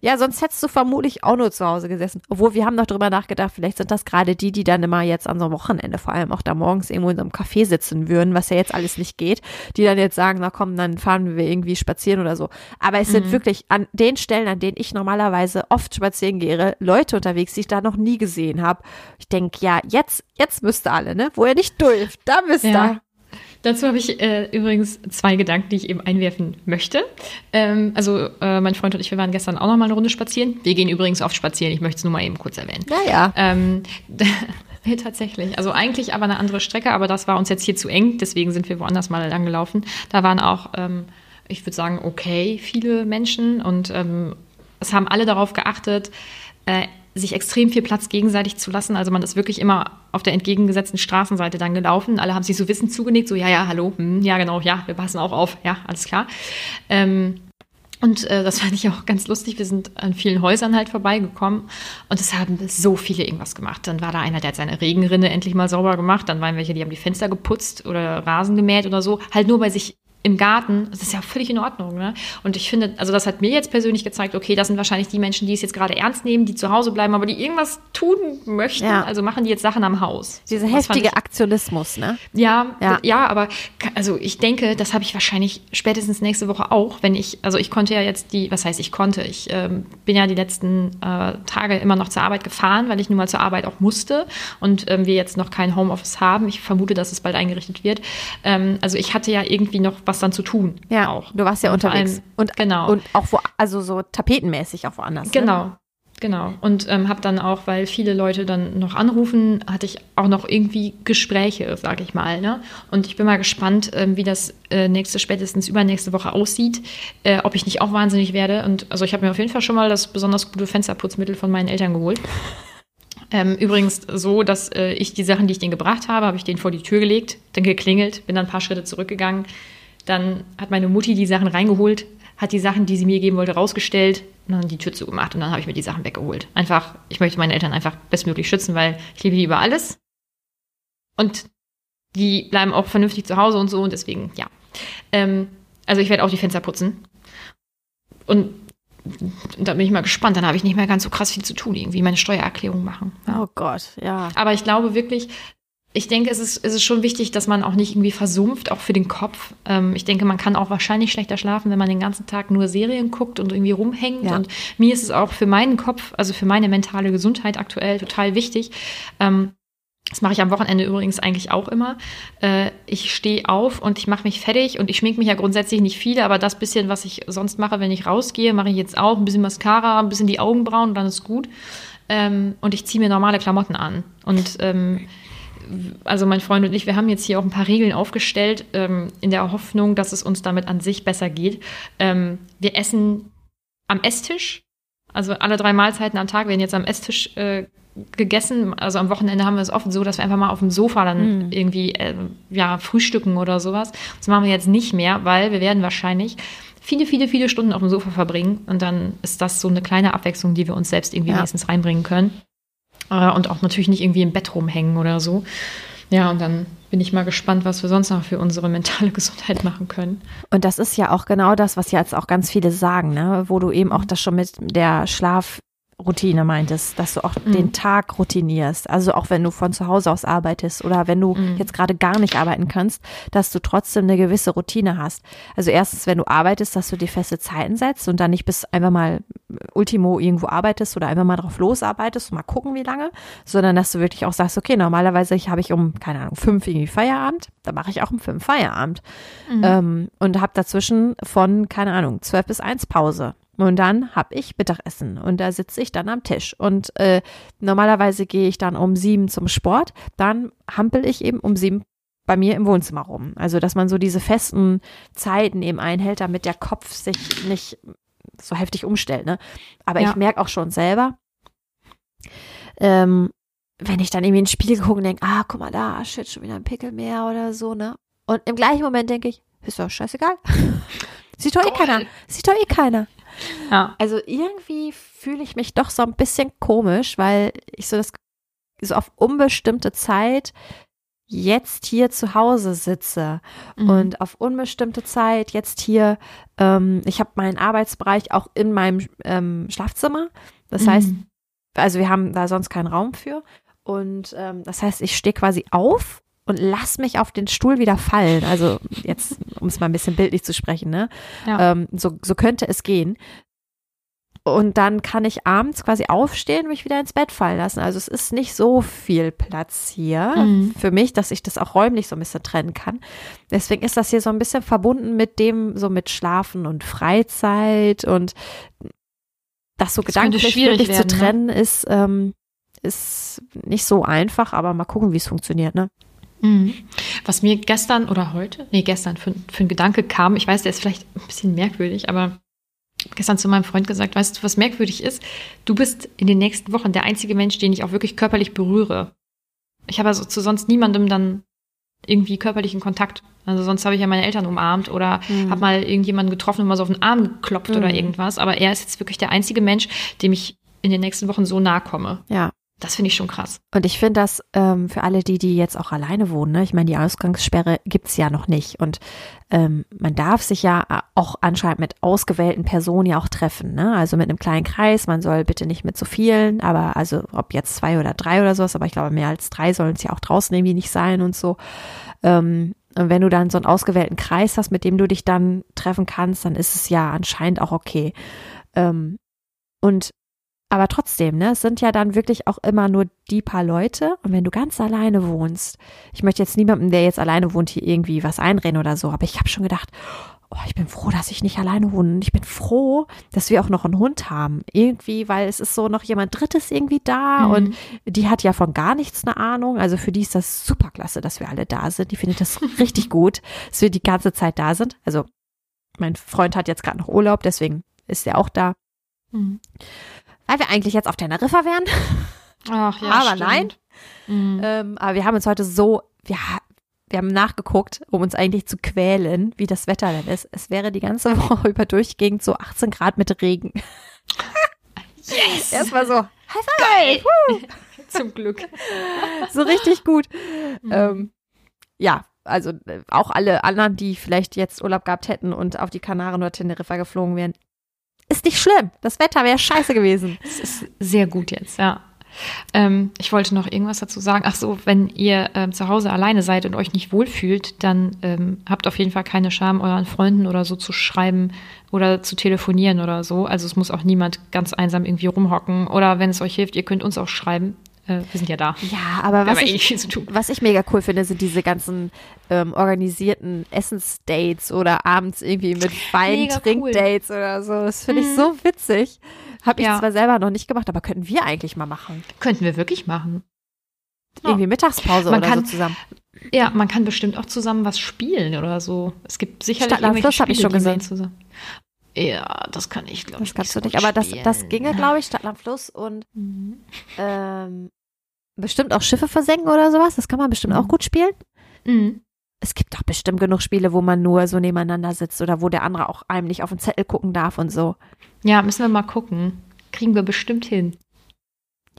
[SPEAKER 1] ja, sonst hättest du vermutlich auch nur zu Hause gesessen. Obwohl, wir haben noch drüber nachgedacht, vielleicht sind das gerade die, die dann immer jetzt an so einem Wochenende vor allem auch da morgens irgendwo in so einem Café sitzen würden, was ja jetzt alles nicht geht, die dann jetzt sagen, na komm, dann fahren wir irgendwie spazieren oder so. Aber es sind wirklich an den Stellen, an denen ich normalerweise oft spazieren gehe, Leute unterwegs, die ich da noch nie gesehen habe. Ich denke, ja, jetzt, jetzt müsst ihr alle, ne? Wo ihr nicht dürft, da müsst ihr.
[SPEAKER 2] Ja. Dazu habe ich äh, übrigens zwei Gedanken, die ich eben einwerfen möchte. Ähm, also äh, mein Freund und ich, wir waren gestern auch noch mal eine Runde spazieren. Wir gehen übrigens oft spazieren. Ich möchte es nur mal eben kurz erwähnen.
[SPEAKER 1] Ja, ja.
[SPEAKER 2] Ähm, [LAUGHS] tatsächlich. Also eigentlich aber eine andere Strecke, aber das war uns jetzt hier zu eng, deswegen sind wir woanders mal lang gelaufen. Da waren auch, ähm, ich würde sagen, okay, viele Menschen und ähm, es haben alle darauf geachtet, äh, sich extrem viel Platz gegenseitig zu lassen. Also man ist wirklich immer auf der entgegengesetzten Straßenseite dann gelaufen. Alle haben sich so wissend zugenickt, so ja, ja, hallo, hm, ja, genau, ja, wir passen auch auf, ja, alles klar. Ähm, und äh, das [LAUGHS] fand ich auch ganz lustig. Wir sind an vielen Häusern halt vorbeigekommen und es haben so viele irgendwas gemacht. Dann war da einer, der hat seine Regenrinne endlich mal sauber gemacht. Dann waren welche, die haben die Fenster geputzt oder Rasen gemäht oder so. Halt nur bei sich im Garten. Das ist ja völlig in Ordnung. Ne? Und ich finde, also das hat mir jetzt persönlich gezeigt, okay, das sind wahrscheinlich die Menschen, die es jetzt gerade ernst nehmen, die zu Hause bleiben, aber die irgendwas tun möchten.
[SPEAKER 1] Ja.
[SPEAKER 2] Also machen die jetzt Sachen am Haus.
[SPEAKER 1] Dieser heftige Aktionismus, ne?
[SPEAKER 2] ja,
[SPEAKER 1] Ja.
[SPEAKER 2] ja, aber also ich denke, das habe ich wahrscheinlich spätestens nächste Woche auch, wenn ich, also ich konnte ja jetzt die, was heißt ich konnte, ich ähm, bin ja die letzten äh, Tage immer noch zur Arbeit gefahren, weil ich nun mal zur Arbeit auch musste und ähm, wir jetzt noch kein Homeoffice haben. Ich vermute, dass es bald eingerichtet wird. Ähm, also ich hatte ja irgendwie noch was dann zu tun.
[SPEAKER 1] Ja,
[SPEAKER 2] auch.
[SPEAKER 1] du warst ja
[SPEAKER 2] Und
[SPEAKER 1] unterwegs.
[SPEAKER 2] allem-
[SPEAKER 1] und,
[SPEAKER 2] genau.
[SPEAKER 1] Und auch wo, also so tapetenmäßig auch woanders. Ne?
[SPEAKER 2] Genau. Genau. Und ähm, habe dann auch, weil viele Leute dann noch anrufen, hatte ich auch noch irgendwie Gespräche, sage ich mal. Ne? Und ich bin mal gespannt, ähm, wie das äh, nächste, spätestens übernächste Woche aussieht, äh, ob ich nicht auch wahnsinnig werde. Und also ich habe mir auf jeden Fall schon mal das besonders gute Fensterputzmittel von meinen Eltern geholt. [LAUGHS] Ähm, übrigens so, dass äh, ich die Sachen, die ich denen gebracht habe, habe ich denen vor die Tür gelegt, dann geklingelt, bin dann ein paar Schritte zurückgegangen. Dann hat meine Mutti die Sachen reingeholt, hat die Sachen, die sie mir geben wollte, rausgestellt und dann die Tür zugemacht und dann habe ich mir die Sachen weggeholt. Einfach, ich möchte meine Eltern einfach bestmöglich schützen, weil ich liebe die über alles. Und die bleiben auch vernünftig zu Hause und so und deswegen, ja. Ähm, also ich werde auch die Fenster putzen. Und da bin ich mal gespannt. Dann habe ich nicht mehr ganz so krass viel zu tun, irgendwie meine Steuererklärung machen. Ja.
[SPEAKER 1] Oh Gott, ja.
[SPEAKER 2] Aber ich glaube wirklich, ich denke, es ist, es ist schon wichtig, dass man auch nicht irgendwie versumpft, auch für den Kopf. Ähm, ich denke, man kann auch wahrscheinlich schlechter schlafen, wenn man den ganzen Tag nur Serien guckt und irgendwie rumhängt.
[SPEAKER 1] Ja.
[SPEAKER 2] Und mir ist es auch für meinen Kopf, also für meine mentale Gesundheit aktuell total wichtig. Ähm, das mache ich am Wochenende übrigens eigentlich auch immer. Äh, ich stehe auf und ich mache mich fertig und ich schminke mich ja grundsätzlich nicht viel, aber das bisschen, was ich sonst mache, wenn ich rausgehe, mache ich jetzt auch. Ein bisschen Mascara, ein bisschen die Augenbrauen und dann ist gut. Ähm, und ich ziehe mir normale Klamotten an. Und ähm, also mein Freund und ich, wir haben jetzt hier auch ein paar Regeln aufgestellt, ähm, in der Hoffnung, dass es uns damit an sich besser geht. Ähm, wir essen am Esstisch, also alle drei Mahlzeiten am Tag werden jetzt am Esstisch äh, gegessen. Also am Wochenende haben wir es oft so, dass wir einfach mal auf dem Sofa dann irgendwie äh, ja, frühstücken oder sowas. Das machen wir jetzt nicht mehr, weil wir werden wahrscheinlich viele, viele, viele Stunden auf dem Sofa verbringen. Und dann ist das so eine kleine Abwechslung, die wir uns selbst irgendwie
[SPEAKER 1] Ja.
[SPEAKER 2] wenigstens reinbringen können. Äh, und auch natürlich nicht irgendwie im Bett rumhängen oder so. Ja, und dann bin ich mal gespannt, was wir sonst noch für unsere mentale [LAUGHS] Gesundheit machen können.
[SPEAKER 1] Und das ist ja auch genau das, was jetzt auch ganz viele sagen, ne? wo du eben auch das schon mit der Schlafroutine meintest, dass du auch
[SPEAKER 2] Mhm.
[SPEAKER 1] den Tag routinierst. Also auch wenn du von zu Hause aus arbeitest oder wenn du
[SPEAKER 2] Mhm.
[SPEAKER 1] jetzt gerade gar nicht arbeiten kannst, dass du trotzdem eine gewisse Routine hast. Also erstens, wenn du arbeitest, dass du dir feste Zeiten setzt und dann nicht bis einfach mal Ultimo irgendwo arbeitest oder einfach mal drauf losarbeitest und mal gucken, wie lange, sondern dass du wirklich auch sagst, okay, normalerweise habe ich um, keine Ahnung, fünf irgendwie Feierabend, dann mache ich auch um fünf Feierabend ähm, und habe dazwischen von, keine Ahnung, zwölf bis eins Pause. Und dann habe ich Mittagessen und da sitze ich dann am Tisch. Und äh, normalerweise gehe ich dann um sieben zum Sport, dann hampel ich eben um sieben bei mir im Wohnzimmer rum. Also, dass man so diese festen Zeiten eben einhält, damit der Kopf sich nicht so heftig umstellt. Ne? Aber
[SPEAKER 2] Ja.
[SPEAKER 1] ich merke auch schon selber, ähm, wenn ich dann irgendwie ins Spiegel gucke und denke, ah, guck mal da, shit, schon wieder ein Pickel mehr oder so, ne? Und im gleichen Moment denke ich, ist doch scheißegal. [LAUGHS] Sieht doch eh keiner. Sieht doch eh keiner.
[SPEAKER 2] Ja.
[SPEAKER 1] Also irgendwie fühle ich mich doch so ein bisschen komisch, weil ich so das so auf unbestimmte Zeit jetzt hier zu Hause sitze
[SPEAKER 2] Mhm.
[SPEAKER 1] und auf unbestimmte Zeit jetzt hier, ähm, ich habe meinen Arbeitsbereich auch in meinem ähm, Schlafzimmer. Das heißt,
[SPEAKER 2] Mhm.
[SPEAKER 1] also wir haben da sonst keinen Raum für. Und ähm, das heißt, ich stehe quasi auf und lass mich auf den Stuhl wieder fallen. Also jetzt, um es mal ein bisschen bildlich zu sprechen, ne?
[SPEAKER 2] Ja.
[SPEAKER 1] Ähm, so, so könnte es gehen. Und dann kann ich abends quasi aufstehen und mich wieder ins Bett fallen lassen. Also es ist nicht so viel Platz hier
[SPEAKER 2] Mhm.
[SPEAKER 1] für mich, dass ich das auch räumlich so ein bisschen trennen kann. Deswegen ist das hier so ein bisschen verbunden mit dem, so mit Schlafen und Freizeit und das so
[SPEAKER 2] Das
[SPEAKER 1] gedanklich
[SPEAKER 2] schwierig
[SPEAKER 1] wirklich
[SPEAKER 2] werden,
[SPEAKER 1] zu
[SPEAKER 2] ne?
[SPEAKER 1] trennen ist, ähm, ist nicht so einfach, aber mal gucken, wie es funktioniert, ne?
[SPEAKER 2] Mhm. Was mir gestern oder heute, nee, gestern für, für ein Gedanke kam, ich weiß, der ist vielleicht ein bisschen merkwürdig, aber gestern zu meinem Freund gesagt, weißt du, was merkwürdig ist? Du bist in den nächsten Wochen der einzige Mensch, den ich auch wirklich körperlich berühre. Ich habe also zu sonst niemandem dann irgendwie körperlichen Kontakt. Also sonst habe ich ja meine Eltern umarmt oder
[SPEAKER 1] Mhm.
[SPEAKER 2] habe mal irgendjemanden getroffen und mal so auf den Arm geklopft oder
[SPEAKER 1] Mhm.
[SPEAKER 2] irgendwas. Aber er ist jetzt wirklich der einzige Mensch, dem ich in den nächsten Wochen so nahe komme.
[SPEAKER 1] Ja.
[SPEAKER 2] Das finde ich schon krass.
[SPEAKER 1] Und ich finde das ähm, für alle die, die jetzt auch alleine wohnen, ne? ich meine, die Ausgangssperre gibt's ja noch nicht. Und ähm, man darf sich ja auch anscheinend mit ausgewählten Personen ja auch treffen. Ne? Also mit einem kleinen Kreis. Man soll bitte nicht mit so vielen, aber also ob jetzt zwei oder drei oder sowas, aber ich glaube, mehr als drei sollen es ja auch draußen irgendwie nicht sein und so. Ähm, und wenn du dann so einen ausgewählten Kreis hast, mit dem du dich dann treffen kannst, dann ist es ja anscheinend auch okay. Ähm, und aber trotzdem, ne, es sind ja dann wirklich auch immer nur die paar Leute. Und wenn du ganz alleine wohnst, ich möchte jetzt niemandem, der jetzt alleine wohnt, hier irgendwie was einreden oder so, aber ich habe schon gedacht, oh, ich bin froh, dass ich nicht alleine wohne. Und ich bin froh, dass wir auch noch einen Hund haben. Irgendwie, weil es ist so noch jemand Drittes irgendwie da
[SPEAKER 2] Mhm.
[SPEAKER 1] und die hat ja von gar nichts eine Ahnung. Also für die ist das super klasse, dass wir alle da sind. Die findet das [LAUGHS] richtig gut, dass wir die ganze Zeit da sind. Also mein Freund hat jetzt gerade noch Urlaub, deswegen ist er auch da.
[SPEAKER 2] Mhm.
[SPEAKER 1] Weil wir eigentlich jetzt auf Teneriffa wären.
[SPEAKER 2] Ach ja,
[SPEAKER 1] Aber
[SPEAKER 2] stimmt.
[SPEAKER 1] nein.
[SPEAKER 2] Mhm.
[SPEAKER 1] Ähm, aber wir haben uns heute so, wir, wir haben nachgeguckt, um uns eigentlich zu quälen, wie das Wetter denn ist. Es wäre die ganze [LAUGHS] Woche über durchgehend so 18 Grad mit Regen.
[SPEAKER 2] Yes!
[SPEAKER 1] Erstmal so, High Five! Woo! [LAUGHS]
[SPEAKER 2] Zum Glück.
[SPEAKER 1] So richtig gut.
[SPEAKER 2] Mhm.
[SPEAKER 1] Ähm, ja, also äh, auch alle anderen, die vielleicht jetzt Urlaub gehabt hätten und auf die Kanaren oder Teneriffa geflogen wären. Ist nicht schlimm. Das Wetter wäre scheiße gewesen.
[SPEAKER 2] Es ist sehr gut jetzt, ja. Ähm, ich wollte noch irgendwas dazu sagen. Ach so, wenn ihr ähm, zu Hause alleine seid und euch nicht wohlfühlt, dann ähm, habt auf jeden Fall keine Scham, euren Freunden oder so zu schreiben oder zu telefonieren oder so. Also es muss auch niemand ganz einsam irgendwie rumhocken. Oder wenn es euch hilft, ihr könnt uns auch schreiben. Äh, wir sind ja da.
[SPEAKER 1] Ja, aber was
[SPEAKER 2] eh
[SPEAKER 1] ich,
[SPEAKER 2] nicht tun.
[SPEAKER 1] Was ich mega cool finde, sind diese ganzen ähm, organisierten Essensdates oder abends irgendwie mit Wein,
[SPEAKER 2] Mega
[SPEAKER 1] Trinkdates oder so. Das finde ich
[SPEAKER 2] Mhm.
[SPEAKER 1] so witzig. Habe ich
[SPEAKER 2] Ja.
[SPEAKER 1] zwar selber noch nicht gemacht, aber könnten wir eigentlich mal machen.
[SPEAKER 2] Könnten wir wirklich machen. Ja.
[SPEAKER 1] Irgendwie Mittagspause
[SPEAKER 2] Man
[SPEAKER 1] oder
[SPEAKER 2] kann-
[SPEAKER 1] so zusammen.
[SPEAKER 2] Ja, man kann bestimmt auch zusammen was spielen oder so. Es gibt sicherlich
[SPEAKER 1] Stadtland
[SPEAKER 2] irgendwelche
[SPEAKER 1] Fluss hab ich schon gesehen.
[SPEAKER 2] zusammen. Ja, das kann ich, glaube ich.
[SPEAKER 1] Das kannst
[SPEAKER 2] so
[SPEAKER 1] du nicht. Aber das, das ginge, glaube ich, Stadtland Fluss und
[SPEAKER 2] Mhm.
[SPEAKER 1] ähm, bestimmt auch Schiffe versenken oder sowas. Das kann man bestimmt
[SPEAKER 2] Mhm.
[SPEAKER 1] auch gut spielen.
[SPEAKER 2] Mhm.
[SPEAKER 1] Es gibt doch bestimmt genug Spiele, wo man nur so nebeneinander sitzt oder wo der andere auch einem nicht auf den Zettel gucken darf und so.
[SPEAKER 2] Ja, müssen wir mal gucken. Kriegen wir bestimmt hin.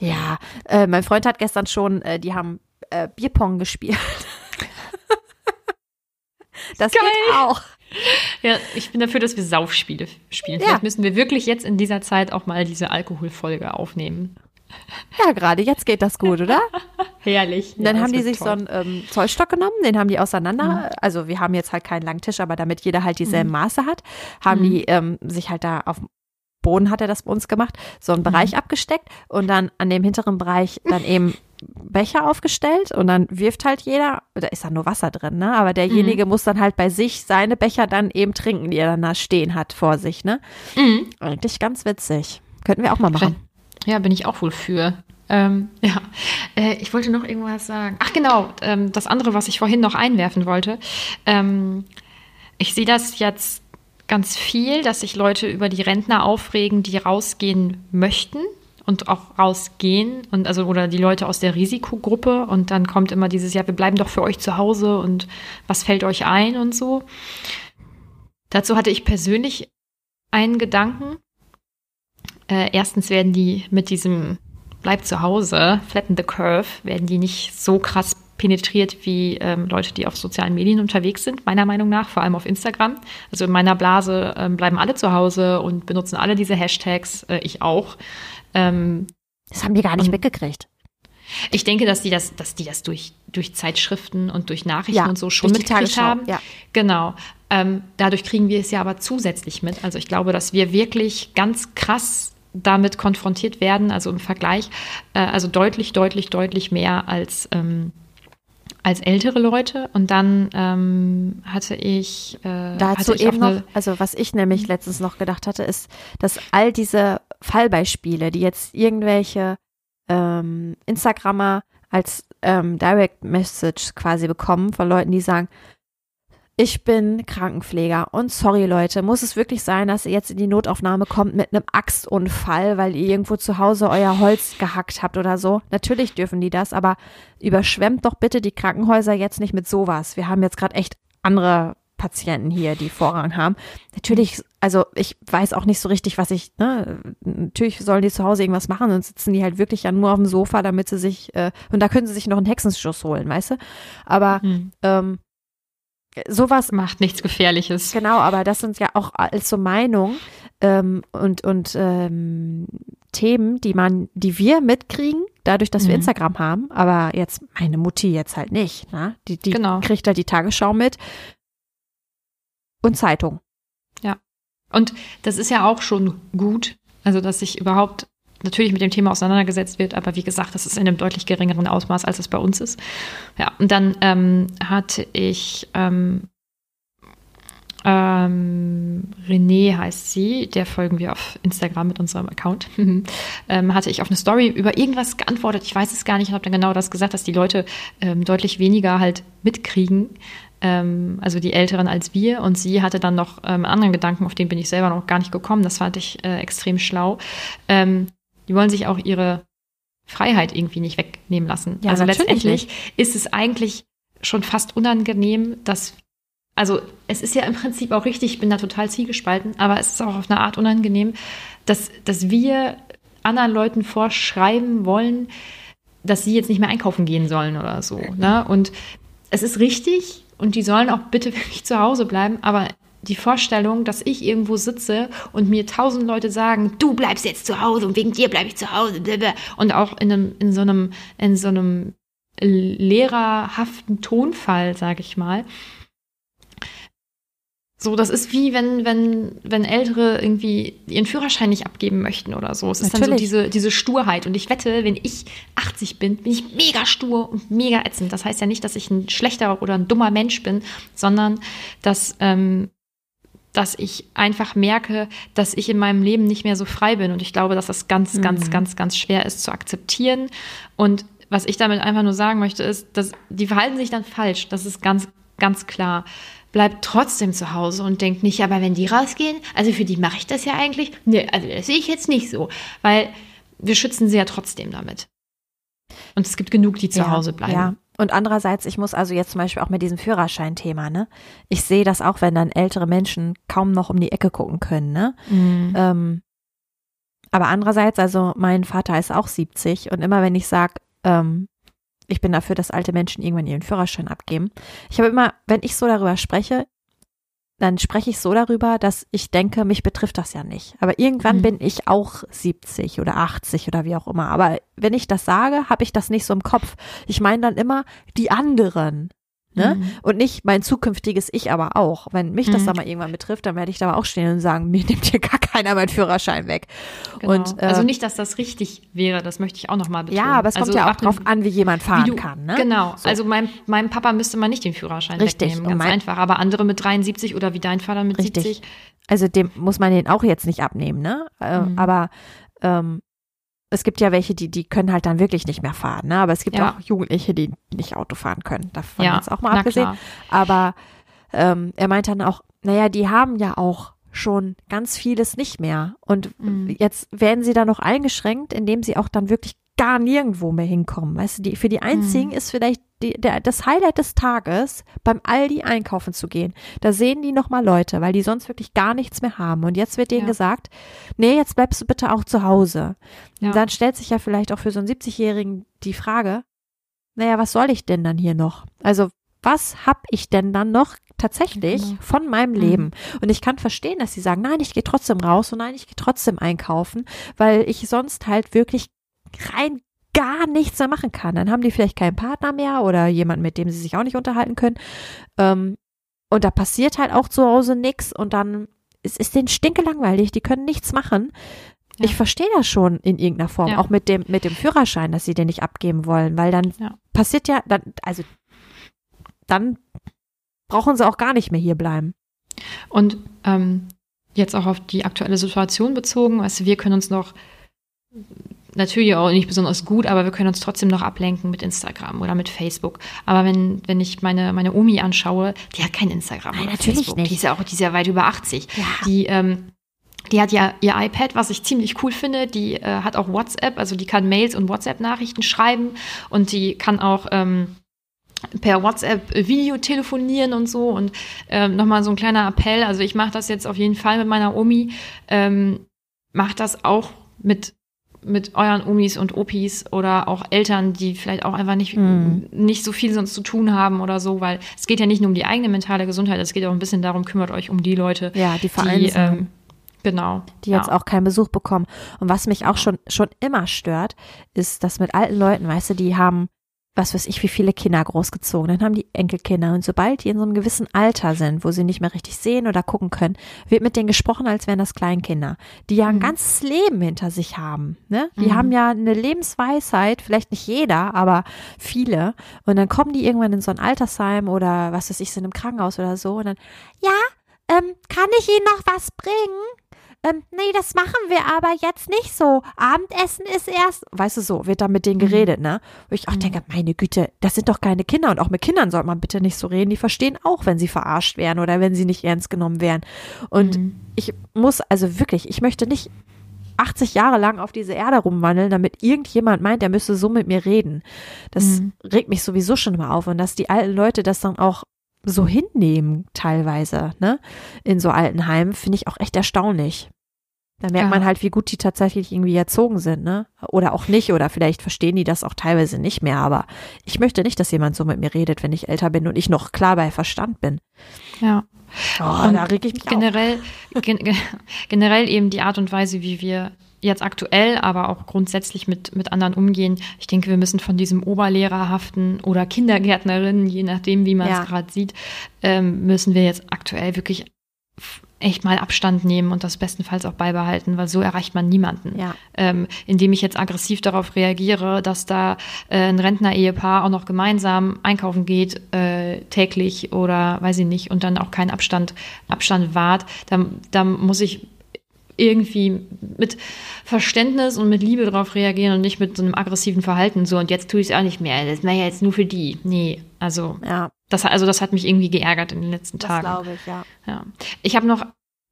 [SPEAKER 1] Ja, äh, mein Freund hat gestern schon, äh, die haben äh, Bierpong gespielt. [LAUGHS] das
[SPEAKER 2] Geil.
[SPEAKER 1] geht auch.
[SPEAKER 2] Ja, ich bin dafür, dass wir Saufspiele spielen.
[SPEAKER 1] Ja.
[SPEAKER 2] Vielleicht müssen wir wirklich jetzt in dieser Zeit auch mal diese Alkoholfolge aufnehmen.
[SPEAKER 1] Ja, gerade jetzt geht das gut, oder? [LAUGHS]
[SPEAKER 2] Herrlich.
[SPEAKER 1] Und dann
[SPEAKER 2] Ja,
[SPEAKER 1] haben die sich
[SPEAKER 2] toll.
[SPEAKER 1] so einen ähm, Zollstock genommen, den haben die auseinander. Also wir haben jetzt halt keinen langen Tisch, aber damit jeder halt dieselben Maße hat, haben
[SPEAKER 2] Mhm.
[SPEAKER 1] die ähm, sich halt da auf dem Boden hat er das bei uns gemacht, so einen Bereich abgesteckt und dann an dem hinteren Bereich dann eben Becher aufgestellt und dann wirft halt jeder, da ist dann nur Wasser drin, ne? Aber derjenige muss dann halt bei sich seine Becher dann eben trinken, die er dann da stehen hat vor sich, ne?
[SPEAKER 2] Mhm.
[SPEAKER 1] Eigentlich ganz witzig. Könnten wir auch mal machen.
[SPEAKER 2] Ja, bin ich auch wohl für. Ähm, [LAUGHS] ja, äh, ich wollte noch irgendwas sagen. Ach genau, ähm, das andere, was ich vorhin noch einwerfen wollte. Ähm, ich sehe das jetzt ganz viel, dass sich Leute über die Rentner aufregen, die rausgehen möchten und auch rausgehen und also oder die Leute aus der Risikogruppe und dann kommt immer dieses ja, wir bleiben doch für euch zu Hause und was fällt euch ein und so. Dazu hatte ich persönlich einen Gedanken. Äh, erstens werden die mit diesem Bleib zu Hause, flatten the curve, werden die nicht so krass penetriert wie ähm, Leute, die auf sozialen Medien unterwegs sind, meiner Meinung nach, vor allem auf Instagram. Also in meiner Blase ähm, bleiben alle zu Hause und benutzen alle diese Hashtags, äh, ich auch.
[SPEAKER 1] Ähm, das haben die gar nicht mitgekriegt.
[SPEAKER 2] Ich denke, dass die das, dass die das durch, durch Zeitschriften und durch Nachrichten ja, und so schon mitgekriegt haben. Ja. Genau. Ähm, dadurch kriegen wir es ja aber zusätzlich mit. Also ich glaube, dass wir wirklich ganz krass damit konfrontiert werden, also im Vergleich, äh, also deutlich, deutlich, deutlich mehr als ähm, als ältere Leute. Und dann ähm, hatte ich
[SPEAKER 1] äh, dazu hatte ich eben noch, also was ich nämlich letztens noch gedacht hatte, ist, dass all diese Fallbeispiele, die jetzt irgendwelche ähm, Instagrammer als ähm, Direct Message quasi bekommen von Leuten, die sagen, ich bin Krankenpfleger und sorry Leute, muss es wirklich sein, dass ihr jetzt in die Notaufnahme kommt mit einem Axtunfall, weil ihr irgendwo zu Hause euer Holz gehackt habt oder so? Natürlich dürfen die das, aber überschwemmt doch bitte die Krankenhäuser jetzt nicht mit sowas. Wir haben jetzt gerade echt andere Patienten hier, die Vorrang haben. Natürlich, also ich weiß auch nicht so richtig, was ich, ne, natürlich sollen die zu Hause irgendwas machen und sitzen die halt wirklich ja nur auf dem Sofa, damit sie sich, äh, und da können sie sich noch einen Hexenschuss holen, weißt du? Aber mhm. ähm, sowas
[SPEAKER 2] macht nichts Gefährliches.
[SPEAKER 1] Genau, aber das sind ja auch als so Meinungen ähm, und und ähm, Themen, die man, die wir mitkriegen, dadurch, dass mhm. wir Instagram haben. Aber jetzt meine Mutti jetzt halt nicht. Ne? Die, die genau. kriegt halt die Tagesschau mit und Zeitung.
[SPEAKER 2] Ja, und das ist ja auch schon gut, also dass sich überhaupt natürlich mit dem Thema auseinandergesetzt wird, aber wie gesagt, das ist in einem deutlich geringeren Ausmaß, als es bei uns ist. Ja, und dann ähm, hatte ich ähm, ähm, René heißt sie, der folgen wir auf Instagram mit unserem Account, [LAUGHS] ähm, hatte ich auf eine Story über irgendwas geantwortet. Ich weiß es gar nicht und habe dann genau das gesagt, dass die Leute ähm, deutlich weniger halt mitkriegen, ähm, also die Älteren als wir. Und sie hatte dann noch ähm, anderen Gedanken, auf den bin ich selber noch gar nicht gekommen. Das fand ich äh, extrem schlau. Ähm, die wollen sich auch ihre Freiheit irgendwie nicht wegnehmen lassen. Ja, also letztendlich nicht. ist es eigentlich schon fast unangenehm, dass also es ist ja im Prinzip auch richtig, ich bin da total zielgespalten, aber es ist auch auf eine Art unangenehm, dass, dass wir anderen Leuten vorschreiben wollen, dass sie jetzt nicht mehr einkaufen gehen sollen oder so. Ne? Und es ist richtig und die sollen auch bitte [LAUGHS] wirklich zu Hause bleiben, aber die Vorstellung, dass ich irgendwo sitze und mir tausend Leute sagen, du bleibst jetzt zu Hause und wegen dir bleibe ich zu Hause. Und auch in, einem, in so einem, in so einem lehrerhaften Tonfall, sage ich mal. So, das ist wie wenn, wenn, wenn Ältere irgendwie ihren Führerschein nicht abgeben möchten oder so. Es ist Natürlich. dann so diese, diese Sturheit. Und ich wette, wenn ich 80 bin, bin ich mega stur und mega ätzend. Das heißt ja nicht, dass ich ein schlechter oder ein dummer Mensch bin, sondern dass ähm, dass ich einfach merke, dass ich in meinem Leben nicht mehr so frei bin. Und ich glaube, dass das ganz, mhm. ganz, ganz, ganz schwer ist zu akzeptieren. Und was ich damit einfach nur sagen möchte, ist, dass die verhalten sich dann falsch. Das ist ganz, ganz klar. Bleibt trotzdem zu Hause und denkt nicht, aber wenn die rausgehen, also für die mache ich das ja eigentlich. Nee, also das sehe ich jetzt nicht so. Weil wir schützen sie ja trotzdem damit. Und es gibt genug, die zu ja, Hause bleiben. Ja,
[SPEAKER 1] und andererseits, ich muss also jetzt zum Beispiel auch mit diesem Führerschein-Thema, ne? Ich sehe das auch, wenn dann ältere Menschen kaum noch um die Ecke gucken können, ne? Mhm. Ähm, aber andererseits, also mein Vater ist auch 70 und immer wenn ich sage, ähm, ich bin dafür, dass alte Menschen irgendwann ihren Führerschein abgeben. Ich habe immer, wenn ich so darüber spreche, dann spreche ich so darüber, dass ich denke, mich betrifft das ja nicht. Aber irgendwann mhm. bin ich auch 70 oder 80 oder wie auch immer. Aber wenn ich das sage, habe ich das nicht so im Kopf. Ich meine dann immer die anderen. Ne? Mhm. Und nicht mein zukünftiges Ich aber auch. Wenn mich das mhm. da mal irgendwann betrifft, dann werde ich da auch stehen und sagen, mir nimmt hier gar keiner meinen Führerschein weg.
[SPEAKER 2] Genau. Und, äh, also nicht, dass das richtig wäre, das möchte ich auch nochmal betonen.
[SPEAKER 1] Ja, aber es kommt
[SPEAKER 2] also
[SPEAKER 1] ja auch drauf an, wie jemand fahren wie du, kann. Ne?
[SPEAKER 2] Genau, so. also mein, meinem Papa müsste man nicht den Führerschein richtig. wegnehmen, ganz einfach. Aber andere mit 73 oder wie dein Vater mit richtig. 70.
[SPEAKER 1] Also dem muss man den auch jetzt nicht abnehmen, ne? Äh, mhm. Aber ähm, es gibt ja welche, die, die können halt dann wirklich nicht mehr fahren, ne? Aber es gibt
[SPEAKER 2] Ja.
[SPEAKER 1] auch Jugendliche, die nicht Auto fahren können. Davon
[SPEAKER 2] Ja,
[SPEAKER 1] jetzt auch mal
[SPEAKER 2] na
[SPEAKER 1] abgesehen.
[SPEAKER 2] klar.
[SPEAKER 1] Aber ähm, er meint dann auch, naja, die haben ja auch schon ganz vieles nicht mehr. Und
[SPEAKER 2] Mhm.
[SPEAKER 1] jetzt werden sie da noch eingeschränkt, indem sie auch dann wirklich gar nirgendwo mehr hinkommen. Weißt du, die, für die einzigen ist vielleicht die, der, das Highlight des Tages, beim Aldi einkaufen zu gehen. Da sehen die nochmal Leute, weil die sonst wirklich gar nichts mehr haben. Und jetzt wird denen
[SPEAKER 2] Ja.
[SPEAKER 1] gesagt, nee, jetzt bleibst du bitte auch zu Hause.
[SPEAKER 2] Ja.
[SPEAKER 1] Und dann stellt sich ja vielleicht auch für so einen 70-Jährigen die Frage, naja, was soll ich denn dann hier noch? Also, was hab ich denn dann noch tatsächlich
[SPEAKER 2] Genau.
[SPEAKER 1] von meinem
[SPEAKER 2] Mhm.
[SPEAKER 1] Leben? Und ich kann verstehen, dass sie sagen, nein, ich gehe trotzdem raus und nein, ich gehe trotzdem einkaufen, weil ich sonst halt wirklich rein gar nichts mehr machen kann. Dann haben die vielleicht keinen Partner mehr oder jemanden, mit dem sie sich auch nicht unterhalten können. Ähm, und da passiert halt auch zu Hause nichts und dann es ist denen stinke langweilig, die können nichts machen.
[SPEAKER 2] Ja.
[SPEAKER 1] Ich verstehe das schon in irgendeiner Form,
[SPEAKER 2] Ja.
[SPEAKER 1] auch mit dem, mit dem Führerschein, dass sie den nicht abgeben wollen, weil dann
[SPEAKER 2] Ja.
[SPEAKER 1] passiert ja, dann, also dann brauchen sie auch gar nicht mehr hier bleiben.
[SPEAKER 2] Und ähm, jetzt auch auf die aktuelle Situation bezogen, also wir können uns noch natürlich auch nicht besonders gut, aber wir können uns trotzdem noch ablenken mit Instagram oder mit Facebook. Aber wenn, wenn ich meine, meine Omi anschaue, die hat kein Instagram
[SPEAKER 1] Nein,
[SPEAKER 2] oder
[SPEAKER 1] natürlich
[SPEAKER 2] Facebook.
[SPEAKER 1] nicht.
[SPEAKER 2] Die ist ja auch, die ist ja weit über 80.
[SPEAKER 1] Ja.
[SPEAKER 2] Die, ähm, die hat ja ihr iPad, was ich ziemlich cool finde. Die äh, hat auch WhatsApp, also die kann Mails und WhatsApp-Nachrichten schreiben und die kann auch ähm, per WhatsApp Video telefonieren und so. Und ähm, nochmal so ein kleiner Appell. Also ich mache das jetzt auf jeden Fall mit meiner Omi. Ähm, macht das auch mit mit euren Omis und Opis oder auch Eltern, die vielleicht auch einfach nicht,
[SPEAKER 1] Mhm.
[SPEAKER 2] nicht so viel sonst zu tun haben oder so, weil es geht ja nicht nur um die eigene mentale Gesundheit, es geht auch ein bisschen darum, kümmert euch um die Leute,
[SPEAKER 1] Ja, die
[SPEAKER 2] die, ähm, genau,
[SPEAKER 1] die jetzt
[SPEAKER 2] ja.
[SPEAKER 1] auch keinen Besuch bekommen. Und was mich auch schon, schon immer stört, ist, dass mit alten Leuten, weißt du, die haben, was weiß ich, wie viele Kinder großgezogen, dann haben die Enkelkinder und sobald die in so einem gewissen Alter sind, wo sie nicht mehr richtig sehen oder gucken können, wird mit denen gesprochen, als wären das Kleinkinder, die ja ein
[SPEAKER 2] Mhm.
[SPEAKER 1] ganzes Leben hinter sich haben, ne? Die
[SPEAKER 2] Mhm.
[SPEAKER 1] haben ja eine Lebensweisheit, vielleicht nicht jeder, aber viele und dann kommen die irgendwann in so ein Altersheim oder was weiß ich, sind im Krankenhaus oder so und dann, ja, ähm, kann ich Ihnen noch was bringen? Ähm, nee, das machen wir aber jetzt nicht so. Abendessen ist erst, weißt du so, wird da mit denen geredet, ne? Wo ich auch
[SPEAKER 2] Mhm.
[SPEAKER 1] denke, meine Güte, das sind doch keine Kinder und auch mit Kindern sollte man bitte nicht so reden. Die verstehen auch, wenn sie verarscht werden oder wenn sie nicht ernst genommen werden. Und
[SPEAKER 2] Mhm.
[SPEAKER 1] ich muss, also wirklich, ich möchte nicht 80 Jahre lang auf diese Erde rumwandeln, damit irgendjemand meint, er müsse so mit mir reden. Das
[SPEAKER 2] Mhm.
[SPEAKER 1] regt mich sowieso schon immer auf und dass die alten Leute das dann auch so hinnehmen teilweise, ne? In so alten Heimen finde ich auch echt erstaunlich. Da merkt
[SPEAKER 2] Ja.
[SPEAKER 1] man halt, wie gut die tatsächlich irgendwie erzogen sind, ne? Oder auch nicht, oder vielleicht verstehen die das auch teilweise nicht mehr, aber ich möchte nicht, dass jemand so mit mir redet, wenn ich älter bin und ich noch klar bei Verstand bin.
[SPEAKER 2] ja.
[SPEAKER 1] Oh,
[SPEAKER 2] Und
[SPEAKER 1] da reg ich mich
[SPEAKER 2] generell, gen, gen- [LAUGHS] generell eben die Art und Weise, wie wir jetzt aktuell, aber auch grundsätzlich mit, mit anderen umgehen. Ich denke, wir müssen von diesem Oberlehrerhaften oder Kindergärtnerin, je nachdem, wie man es
[SPEAKER 1] Ja.
[SPEAKER 2] gerade sieht, ähm, müssen wir jetzt aktuell wirklich echt mal Abstand nehmen und das bestenfalls auch beibehalten, weil so erreicht man niemanden.
[SPEAKER 1] Ja.
[SPEAKER 2] Ähm, indem ich jetzt aggressiv darauf reagiere, dass da äh, ein Rentner-Ehepaar auch noch gemeinsam einkaufen geht, äh, täglich oder weiß ich nicht, und dann auch keinen Abstand, Abstand wahrt, da, da muss ich irgendwie mit Verständnis und mit Liebe darauf reagieren und nicht mit so einem aggressiven Verhalten. So, und jetzt tue ich es auch nicht mehr. Das war ja jetzt nur für die. Nee, also
[SPEAKER 1] Ja,
[SPEAKER 2] das, also das hat mich irgendwie geärgert in den letzten
[SPEAKER 1] das
[SPEAKER 2] Tagen.
[SPEAKER 1] glaube ich, ja.
[SPEAKER 2] Ja. Ich habe noch,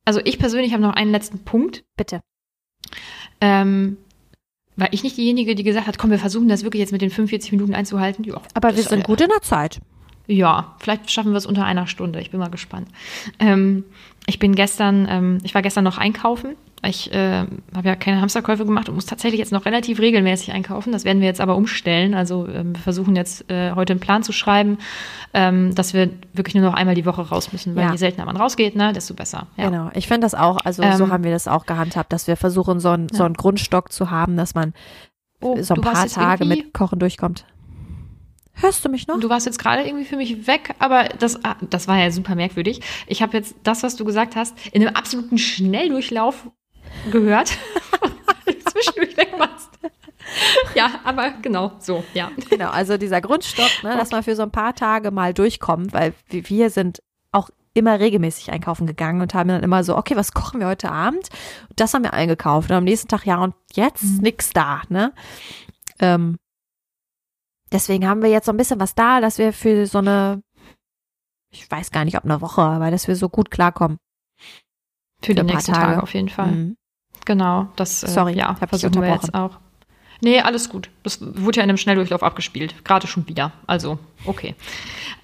[SPEAKER 2] also ich persönlich habe noch einen letzten Punkt.
[SPEAKER 1] Bitte.
[SPEAKER 2] Ähm, war ich nicht diejenige, die gesagt hat, komm, wir versuchen das wirklich jetzt mit den 45 Minuten einzuhalten? Ja,
[SPEAKER 1] Aber wir
[SPEAKER 2] das-
[SPEAKER 1] sind gut in der Zeit.
[SPEAKER 2] Ja, vielleicht schaffen wir es unter einer Stunde. Ich bin mal gespannt. Ähm, ich bin gestern, ähm, ich war gestern noch einkaufen. Ich äh, habe ja keine Hamsterkäufe gemacht und muss tatsächlich jetzt noch relativ regelmäßig einkaufen. Das werden wir jetzt aber umstellen. Also ähm, wir versuchen jetzt äh, heute einen Plan zu schreiben, ähm, dass wir wirklich nur noch einmal die Woche raus müssen, weil
[SPEAKER 1] Ja.
[SPEAKER 2] je seltener man rausgeht, ne, desto besser. Ja.
[SPEAKER 1] Genau. Ich finde das auch, also so
[SPEAKER 2] Ähm,
[SPEAKER 1] haben wir das auch gehandhabt, dass wir versuchen, so einen, so einen Grundstock zu haben, dass man
[SPEAKER 2] Oh,
[SPEAKER 1] so ein paar Tage mit Kochen durchkommt. Hörst du mich noch?
[SPEAKER 2] Du warst jetzt gerade irgendwie für mich weg, aber das, ah, das war ja super merkwürdig. Ich habe jetzt das, was du gesagt hast, in einem absoluten Schnelldurchlauf gehört. [LAUGHS] Zwischendurch weg warst. Ja, aber genau, so, ja.
[SPEAKER 1] Genau, also dieser Grundstock, ne, dass man für so ein paar Tage mal durchkommt, weil wir sind auch immer regelmäßig einkaufen gegangen und haben dann immer so, okay, was kochen wir heute Abend? Das haben wir eingekauft. Und am nächsten Tag, ja, und jetzt mhm. nix da, ne? Ähm, deswegen haben wir jetzt so ein bisschen was da, dass wir für so eine, ich weiß gar nicht, ob eine Woche, aber dass wir so gut klarkommen.
[SPEAKER 2] Für, für die nächsten Tage. Tage. auf jeden Fall. Mhm. Genau, das äh,
[SPEAKER 1] Sorry, ja,
[SPEAKER 2] versuchen wir jetzt auch. Nee, alles gut. Das wurde ja in einem Schnelldurchlauf abgespielt. Gerade schon wieder. Also, okay.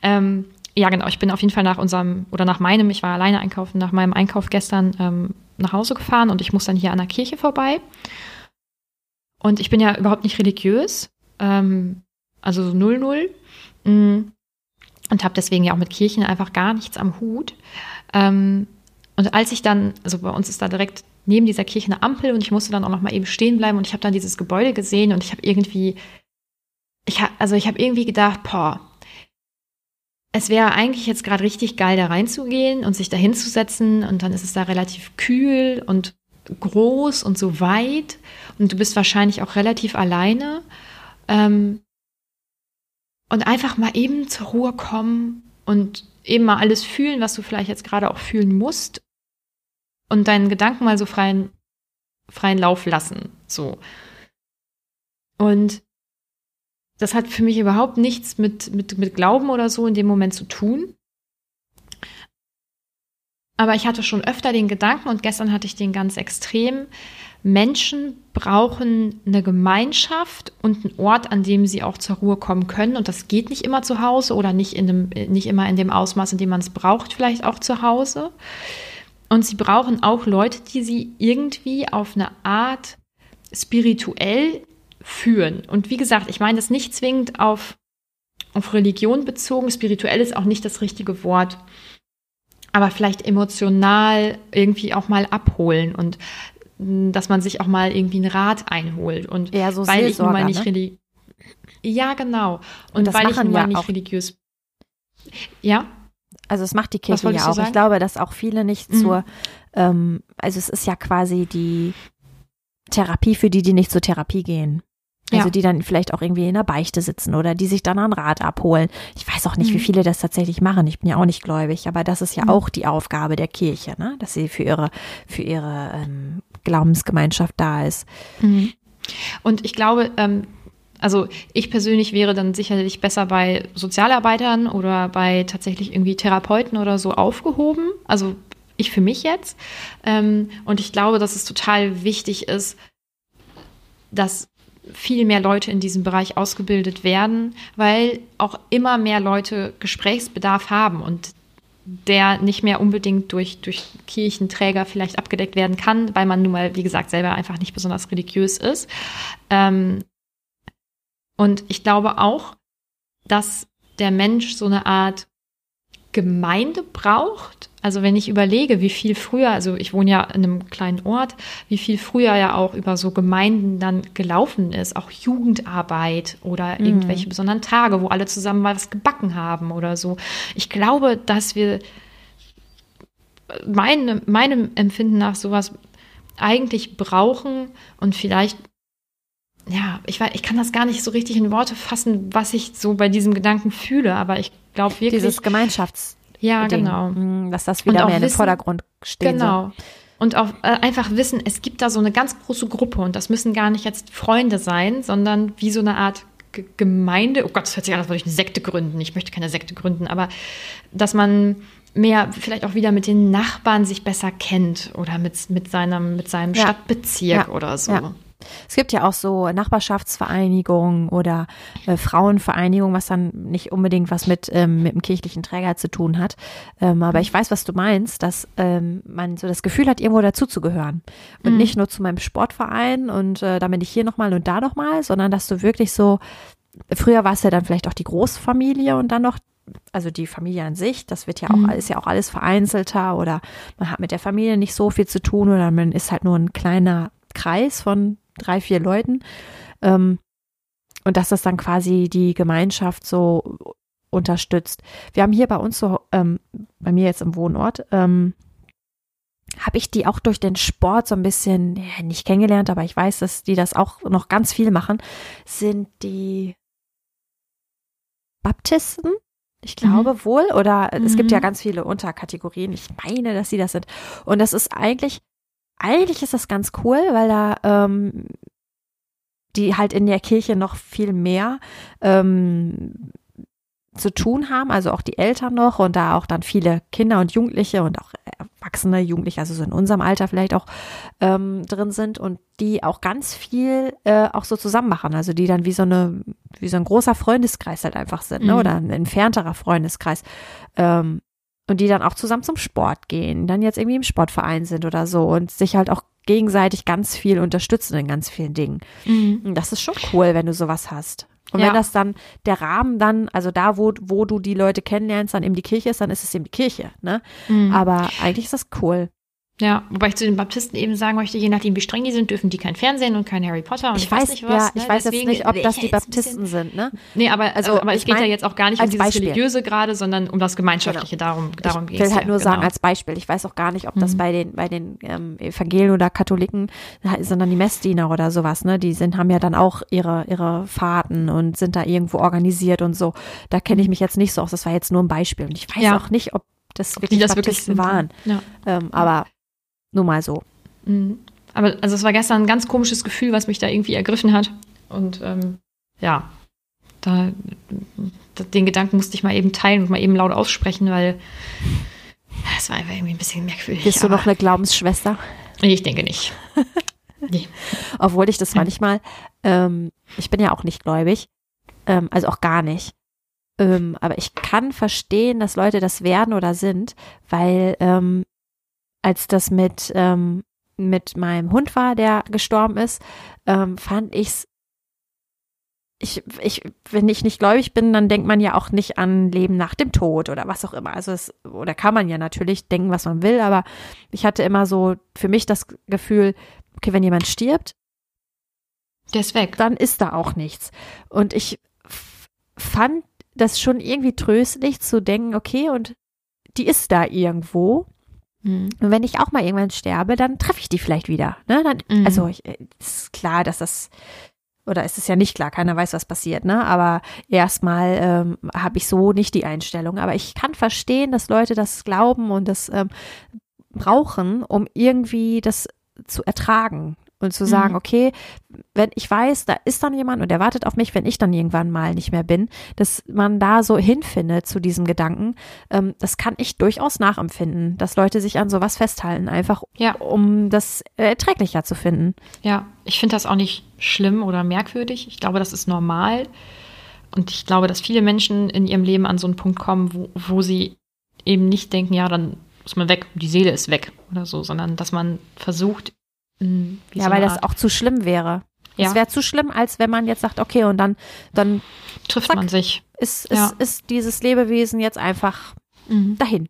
[SPEAKER 2] Ähm, ja, genau. Ich bin auf jeden Fall nach unserem oder nach meinem, ich war alleine einkaufen, nach meinem Einkauf gestern ähm, nach Hause gefahren und ich muss dann hier an der Kirche vorbei. Und ich bin ja überhaupt nicht religiös, ähm, also so null null. Mm, und habe deswegen ja auch mit Kirchen einfach gar nichts am Hut. Ähm, und als ich dann, also bei uns ist da direkt neben dieser Kirche eine Ampel und ich musste dann auch noch mal eben stehen bleiben und ich habe dann dieses Gebäude gesehen und ich habe irgendwie, ich hab, also ich habe irgendwie gedacht, boah, es wäre eigentlich jetzt gerade richtig geil, da reinzugehen und sich da hinzusetzen und dann ist es da relativ kühl und groß und so weit und du bist wahrscheinlich auch relativ alleine. Ähm, und einfach mal eben zur Ruhe kommen und eben mal alles fühlen, was du vielleicht jetzt gerade auch fühlen musst und deinen Gedanken mal so freien, freien Lauf lassen. So. Und das hat für mich überhaupt nichts mit, mit, mit Glauben oder so in dem Moment zu tun. Aber ich hatte schon öfter den Gedanken und gestern hatte ich den ganz extrem. Menschen brauchen eine Gemeinschaft und einen Ort, an dem sie auch zur Ruhe kommen können. Und das geht nicht immer zu Hause oder nicht, in dem, nicht immer in dem Ausmaß, in dem man es braucht, vielleicht auch zu Hause. Und sie brauchen auch Leute, die sie irgendwie auf eine Art spirituell führen. Und wie gesagt, ich meine das nicht zwingend auf, auf Religion bezogen. Spirituell ist auch nicht das richtige Wort. Aber vielleicht emotional irgendwie auch mal abholen und dass man sich auch mal irgendwie einen Rat einholt. Und
[SPEAKER 1] ja, so
[SPEAKER 2] weil ich nun mal
[SPEAKER 1] nicht ne?
[SPEAKER 2] religiös. Ja, genau. Und, und weil ich nun mal ja nicht religiös. Ja.
[SPEAKER 1] Also es macht die Kirche ja auch. Ich glaube, dass auch viele nicht mhm. zur, ähm, also es ist ja quasi die Therapie für die, die nicht zur Therapie gehen. Also ja. die dann vielleicht auch irgendwie in der Beichte sitzen oder die sich dann einen Rat abholen. Ich weiß auch nicht, mhm. wie viele das tatsächlich machen. Ich bin ja auch nicht gläubig, aber das ist ja mhm. auch die Aufgabe der Kirche, ne? dass sie für ihre, für ihre ähm, Glaubensgemeinschaft da ist.
[SPEAKER 2] Mhm. Und ich glaube, ähm, also ich persönlich wäre dann sicherlich besser bei Sozialarbeitern oder bei tatsächlich irgendwie Therapeuten oder so aufgehoben. Also ich für mich jetzt. Ähm, und ich glaube, dass es total wichtig ist, dass viel mehr Leute in diesem Bereich ausgebildet werden, weil auch immer mehr Leute Gesprächsbedarf haben und der nicht mehr unbedingt durch, durch Kirchenträger vielleicht abgedeckt werden kann, weil man nun mal, wie gesagt, selber einfach nicht besonders religiös ist. Ähm, und ich glaube auch, dass der Mensch so eine Art Gemeinde braucht, also wenn ich überlege, wie viel früher, also ich wohne ja in einem kleinen Ort, wie viel früher ja auch über so Gemeinden dann gelaufen ist, auch Jugendarbeit oder mhm. irgendwelche besonderen Tage, wo alle zusammen mal was gebacken haben oder so. Ich glaube, dass wir meine, meinem Empfinden nach sowas eigentlich brauchen und vielleicht ja, ich, weiß, ich kann das gar nicht so richtig in Worte fassen, was ich so bei diesem Gedanken fühle, aber ich glaube wirklich.
[SPEAKER 1] Dieses Gemeinschafts-
[SPEAKER 2] ja, Ding, genau.
[SPEAKER 1] Mm, dass das wieder mehr wissen, im Vordergrund steht.
[SPEAKER 2] Genau. So. Und auch äh, einfach wissen, es gibt da so eine ganz große Gruppe und das müssen gar nicht jetzt Freunde sein, sondern wie so eine Art G Gemeinde. Oh Gott, das hört sich an, als würde ich eine Sekte gründen. Ich möchte keine Sekte gründen, aber dass man mehr vielleicht auch wieder mit den Nachbarn sich besser kennt oder mit, mit, seinem, mit seinem ja. Stadtbezirk ja. oder so. Ja.
[SPEAKER 1] Es gibt ja auch so Nachbarschaftsvereinigungen oder äh, Frauenvereinigungen, was dann nicht unbedingt was mit, ähm, mit dem kirchlichen Träger zu tun hat. Ähm, aber ich weiß, was du meinst, dass ähm, man so das Gefühl hat, irgendwo dazuzugehören. Und mhm. nicht nur zu meinem Sportverein und äh, da bin ich hier nochmal und da nochmal, sondern dass du wirklich so, früher war es ja dann vielleicht auch die Großfamilie und dann noch also die Familie an sich, das wird ja auch, mhm. ist ja auch alles vereinzelter oder man hat mit der Familie nicht so viel zu tun oder man ist halt nur ein kleiner Kreis von drei, vier Leuten. Ähm, und dass das dann quasi die Gemeinschaft so unterstützt. Wir haben hier bei uns so, ähm, bei mir jetzt im Wohnort, ähm, habe ich die auch durch den Sport so ein bisschen, ja, nicht kennengelernt, aber ich weiß, dass die das auch noch ganz viel machen, sind die Baptisten. Ich glaube mhm. wohl. Oder mhm. es gibt ja mhm. ganz viele Unterkategorien. Ich meine, dass sie das sind. Und das ist eigentlich, eigentlich ist das ganz cool, weil da ähm, die halt in der Kirche noch viel mehr ähm, zu tun haben, also auch die Eltern noch und da auch dann viele Kinder und Jugendliche und auch Erwachsene, Jugendliche, also so in unserem Alter vielleicht auch ähm, drin sind und die auch ganz viel äh, auch so zusammen machen, also die dann wie so eine, wie so ein großer Freundeskreis halt einfach sind, ne? Mhm. oder ein entfernterer Freundeskreis. Ähm, und die dann auch zusammen zum Sport gehen, dann jetzt irgendwie im Sportverein sind oder so und sich halt auch gegenseitig ganz viel unterstützen in ganz vielen Dingen. Mhm. Das ist schon cool, wenn du sowas hast. Und ja. wenn das dann der Rahmen dann, also da, wo, wo du die Leute kennenlernst, dann eben die Kirche ist, dann ist es eben die Kirche, ne? Mhm. Aber eigentlich ist das cool.
[SPEAKER 2] Ja, wobei ich zu den Baptisten eben sagen möchte, je nachdem, wie streng die sind, dürfen die kein Fernsehen und kein Harry Potter und
[SPEAKER 1] ich, ich weiß, nicht was. Ja, ich ne? weiß Deswegen, jetzt nicht, ob das die [LAUGHS] Baptisten sind, ne?
[SPEAKER 2] Nee, aber, also, aber es geht ja jetzt auch gar nicht um dieses Beispiel. Religiöse gerade, sondern um das Gemeinschaftliche, genau. darum, darum
[SPEAKER 1] geht es. Ich will halt ja, nur genau. sagen als Beispiel, ich weiß auch gar nicht, ob das mhm. bei den, bei den ähm, Evangelien oder Katholiken, sondern die Messdiener oder sowas, ne? Die sind, haben ja dann auch ihre, ihre Fahrten und sind da irgendwo organisiert und so. Da kenne ich mich jetzt nicht so aus, das war jetzt nur ein Beispiel. Und ich weiß ja. auch nicht, ob das wirklich
[SPEAKER 2] das Baptisten wirklich waren.
[SPEAKER 1] Ja. Ähm, aber nur mal so.
[SPEAKER 2] Mhm. Aber also es war gestern ein ganz komisches Gefühl, was mich da irgendwie ergriffen hat. Und ähm, ja, da, den Gedanken musste ich mal eben teilen und mal eben laut aussprechen, weil es war einfach irgendwie ein bisschen merkwürdig.
[SPEAKER 1] Bist du noch eine Glaubensschwester?
[SPEAKER 2] Ich denke nicht. [LAUGHS]
[SPEAKER 1] nee. Obwohl ich das manchmal, ähm, ich bin ja auch nicht gläubig, ähm, also auch gar nicht. Ähm, aber ich kann verstehen, dass Leute das werden oder sind, weil ähm, als das mit, ähm, mit meinem Hund war, der gestorben ist, ähm, fand ich's ich, ich, wenn ich nicht gläubig bin, dann denkt man ja auch nicht an Leben nach dem Tod oder was auch immer. Also es, oder kann man ja natürlich denken, was man will, aber ich hatte immer so für mich das Gefühl, okay, wenn jemand stirbt,
[SPEAKER 2] der ist weg.
[SPEAKER 1] Dann ist da auch nichts. Und ich fand das schon irgendwie tröstlich zu denken, okay, und die ist da irgendwo. Mhm. Und wenn ich auch mal irgendwann sterbe, dann treffe ich die vielleicht wieder. Ne? Dann, mhm. Also ich, ist klar, dass das oder ist es ja nicht klar, keiner weiß, was passiert, ne? Aber erstmal ähm, habe ich so nicht die Einstellung. Aber ich kann verstehen, dass Leute das glauben und das ähm, brauchen, um irgendwie das zu ertragen und zu sagen, mhm. okay, wenn ich weiß, da ist dann jemand und der wartet auf mich, wenn ich dann irgendwann mal nicht mehr bin, dass man da so hinfindet zu diesem Gedanken, ähm, das kann ich durchaus nachempfinden, dass Leute sich an sowas festhalten, einfach ja. um das erträglicher zu finden.
[SPEAKER 2] Ja, ich finde das auch nicht schlimm oder merkwürdig. Ich glaube, das ist normal. Und ich glaube, dass viele Menschen in ihrem Leben an so einen Punkt kommen, wo, wo sie eben nicht denken, ja, dann ist man weg, die Seele ist weg oder so, sondern dass man versucht,
[SPEAKER 1] Mhm, ja, so weil das auch zu schlimm wäre. Ja. Es wäre zu schlimm, als wenn man jetzt sagt, okay, und dann, dann
[SPEAKER 2] trifft zack, man sich.
[SPEAKER 1] Ist, ist, ja. ist dieses Lebewesen jetzt einfach mhm. dahin.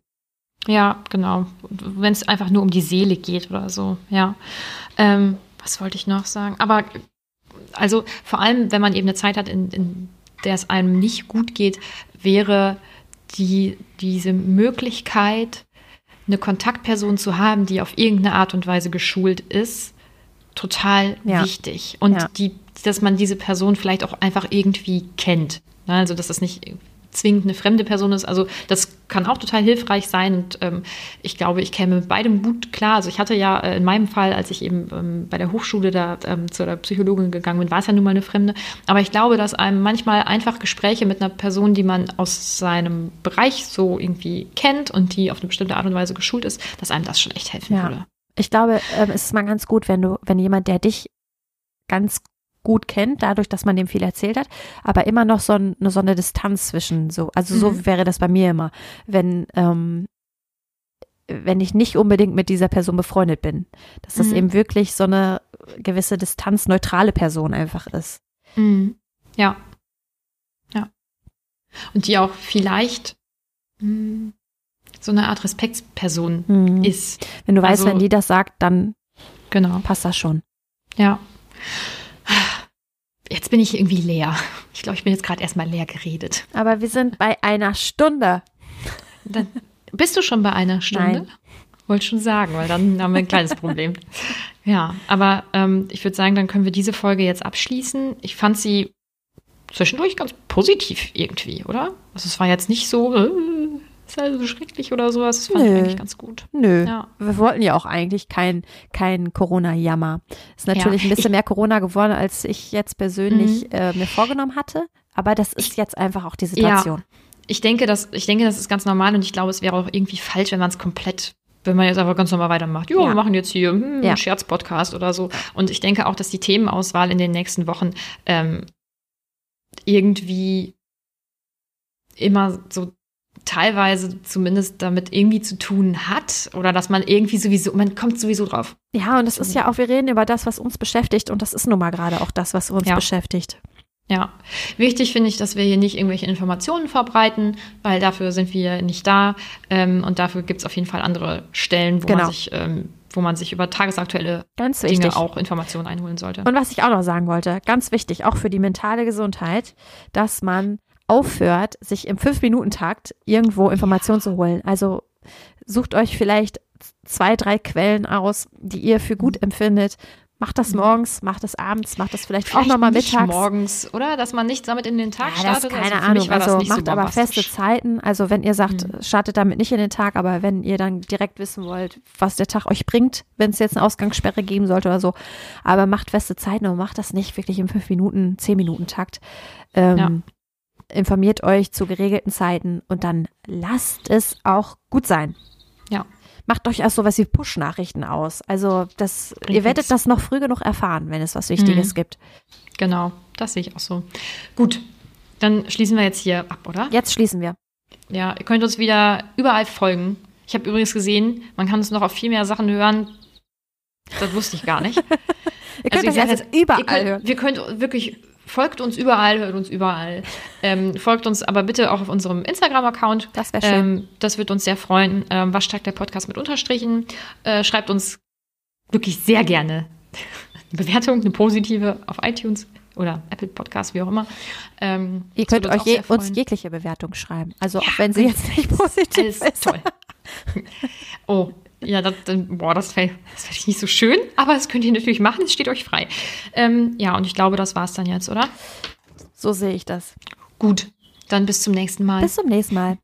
[SPEAKER 2] Ja, genau. Wenn es einfach nur um die Seele geht oder so, ja. Ähm, was wollte ich noch sagen? Aber also vor allem, wenn man eben eine Zeit hat, in, in der es einem nicht gut geht, wäre die, diese Möglichkeit, eine Kontaktperson zu haben, die auf irgendeine Art und Weise geschult ist, total ja. wichtig. Und ja. die, dass man diese Person vielleicht auch einfach irgendwie kennt. Ne, also, dass das nicht zwingend eine fremde Person ist. Also das kann auch total hilfreich sein und ähm, ich glaube, ich käme mit beidem gut klar. Also ich hatte ja äh, in meinem Fall, als ich eben ähm, bei der Hochschule da ähm, zu der Psychologin gegangen bin, war es ja nun mal eine Fremde. Aber ich glaube, dass einem manchmal einfach Gespräche mit einer Person, die man aus seinem Bereich so irgendwie kennt und die auf eine bestimmte Art und Weise geschult ist, dass einem das schon echt helfen ja. würde.
[SPEAKER 1] Ich glaube, ähm, es ist mal ganz gut, wenn du, wenn jemand, der dich ganz gut kennt, dadurch, dass man dem viel erzählt hat, aber immer noch so, ein, so eine Distanz zwischen so. Also so mhm. wäre das bei mir immer, wenn ähm, wenn ich nicht unbedingt mit dieser Person befreundet bin, dass das mhm. eben wirklich so eine gewisse Distanz, neutrale Person einfach ist.
[SPEAKER 2] Mhm. Ja. Ja. Und die auch vielleicht mh, hm, so eine Art Respektsperson mhm. ist.
[SPEAKER 1] Wenn du weißt, also, wenn die das sagt, dann genau. passt das schon.
[SPEAKER 2] Ja. Jetzt bin ich irgendwie leer. Ich glaube, ich bin jetzt gerade erstmal leer geredet.
[SPEAKER 1] Aber wir sind bei einer Stunde.
[SPEAKER 2] Dann bist du schon bei einer Stunde? Nein. Wollte schon sagen, weil dann haben wir ein kleines Problem. [LAUGHS] Ja, aber ähm, ich würde sagen, dann können wir diese Folge jetzt abschließen. Ich fand sie zwischendurch ganz positiv irgendwie, oder? Also es war jetzt nicht so, äh, ja so schrecklich oder sowas. Das fand
[SPEAKER 1] Nö.
[SPEAKER 2] ich eigentlich ganz gut.
[SPEAKER 1] Nö,
[SPEAKER 2] Ja.
[SPEAKER 1] wir wollten ja auch eigentlich kein, kein Corona-Jammer. Ist natürlich
[SPEAKER 2] Ja,
[SPEAKER 1] ein bisschen mehr Corona geworden, als ich jetzt persönlich
[SPEAKER 2] Mhm.
[SPEAKER 1] äh, mir vorgenommen hatte. Aber das ist jetzt einfach auch die Situation.
[SPEAKER 2] Ich denke, das, ich denke, das ist ganz normal und ich glaube, es wäre auch irgendwie falsch, wenn man es komplett, wenn man jetzt einfach ganz normal weitermacht. Jo,
[SPEAKER 1] Ja.
[SPEAKER 2] wir machen jetzt hier hm,
[SPEAKER 1] Ja.
[SPEAKER 2] einen Scherzpodcast oder so. Und ich denke auch, dass die Themenauswahl in den nächsten Wochen ähm, irgendwie immer so teilweise zumindest damit irgendwie zu tun hat oder dass man irgendwie sowieso, man kommt sowieso drauf.
[SPEAKER 1] Ja, und es ist ja auch, wir reden über das, was uns beschäftigt und das ist nun mal gerade auch das, was uns
[SPEAKER 2] Ja.
[SPEAKER 1] beschäftigt.
[SPEAKER 2] Ja, wichtig finde ich, dass wir hier nicht irgendwelche Informationen verbreiten, weil dafür sind wir nicht da ähm, und dafür gibt es auf jeden Fall andere Stellen, wo
[SPEAKER 1] Genau.
[SPEAKER 2] man sich, ähm, wo man sich über tagesaktuelle
[SPEAKER 1] Ganz
[SPEAKER 2] Dinge auch Informationen einholen sollte.
[SPEAKER 1] Und was ich auch noch sagen wollte, ganz wichtig, auch für die mentale Gesundheit, dass man aufhört, sich im Fünf-Minuten-Takt irgendwo Informationen zu holen. Also sucht euch vielleicht zwei, drei Quellen aus, die ihr für gut empfindet. Macht das morgens, macht das abends, macht das vielleicht, auch
[SPEAKER 2] Vielleicht
[SPEAKER 1] nochmal
[SPEAKER 2] nicht
[SPEAKER 1] mittags.
[SPEAKER 2] morgens, oder? Dass man nicht damit in den Tag
[SPEAKER 1] Ja,
[SPEAKER 2] startet.
[SPEAKER 1] keine
[SPEAKER 2] also
[SPEAKER 1] Ahnung. Also
[SPEAKER 2] nicht so
[SPEAKER 1] macht aber feste Zeiten. Also wenn ihr sagt,
[SPEAKER 2] Mhm.
[SPEAKER 1] startet damit nicht in den Tag, aber wenn ihr dann direkt wissen wollt, was der Tag euch bringt, wenn es jetzt eine Ausgangssperre geben sollte oder so, aber macht feste Zeiten und macht das nicht wirklich im 5 Minuten, 10 Minuten Takt. Ähm,
[SPEAKER 2] Ja.
[SPEAKER 1] Informiert euch zu geregelten Zeiten und dann lasst es auch gut sein.
[SPEAKER 2] Ja.
[SPEAKER 1] Macht euch erst sowas wie Push-Nachrichten aus. Also das,
[SPEAKER 2] Bringt
[SPEAKER 1] ihr werdet das noch früh genug erfahren, wenn es was Wichtiges
[SPEAKER 2] Mhm.
[SPEAKER 1] gibt.
[SPEAKER 2] Genau, das sehe ich auch so. Gut, dann schließen wir jetzt hier ab, oder?
[SPEAKER 1] Jetzt schließen wir.
[SPEAKER 2] Ja, ihr könnt uns wieder überall folgen. Ich habe übrigens gesehen, man kann uns noch auf viel mehr Sachen hören. Das wusste ich gar nicht. [LAUGHS]
[SPEAKER 1] Ihr könnt
[SPEAKER 2] Also
[SPEAKER 1] euch
[SPEAKER 2] jetzt,
[SPEAKER 1] überall hören.
[SPEAKER 2] Wir könnt wirklich, folgt uns überall, hört uns überall. Ähm, folgt uns aber bitte auch auf unserem Instagram-Account.
[SPEAKER 1] Das wäre schön.
[SPEAKER 2] Ähm, das wird uns sehr freuen. Ähm, was der Podcast mit Unterstrichen? Äh, schreibt uns wirklich sehr gerne eine Bewertung, eine positive auf iTunes oder Apple Podcast, wie auch immer. Ähm,
[SPEAKER 1] Ihr könnt
[SPEAKER 2] würde
[SPEAKER 1] euch je, uns jegliche Bewertung schreiben. Also
[SPEAKER 2] Ja,
[SPEAKER 1] auch wenn sie jetzt nicht positiv ist.
[SPEAKER 2] toll. [LAUGHS] Oh, ja, das, boah, das wäre das wär nicht so schön, aber das könnt ihr natürlich machen, es steht euch frei. Ähm, ja, und ich glaube, das war's dann jetzt, oder?
[SPEAKER 1] So sehe ich das.
[SPEAKER 2] Gut, dann bis zum nächsten Mal.
[SPEAKER 1] Bis zum nächsten Mal.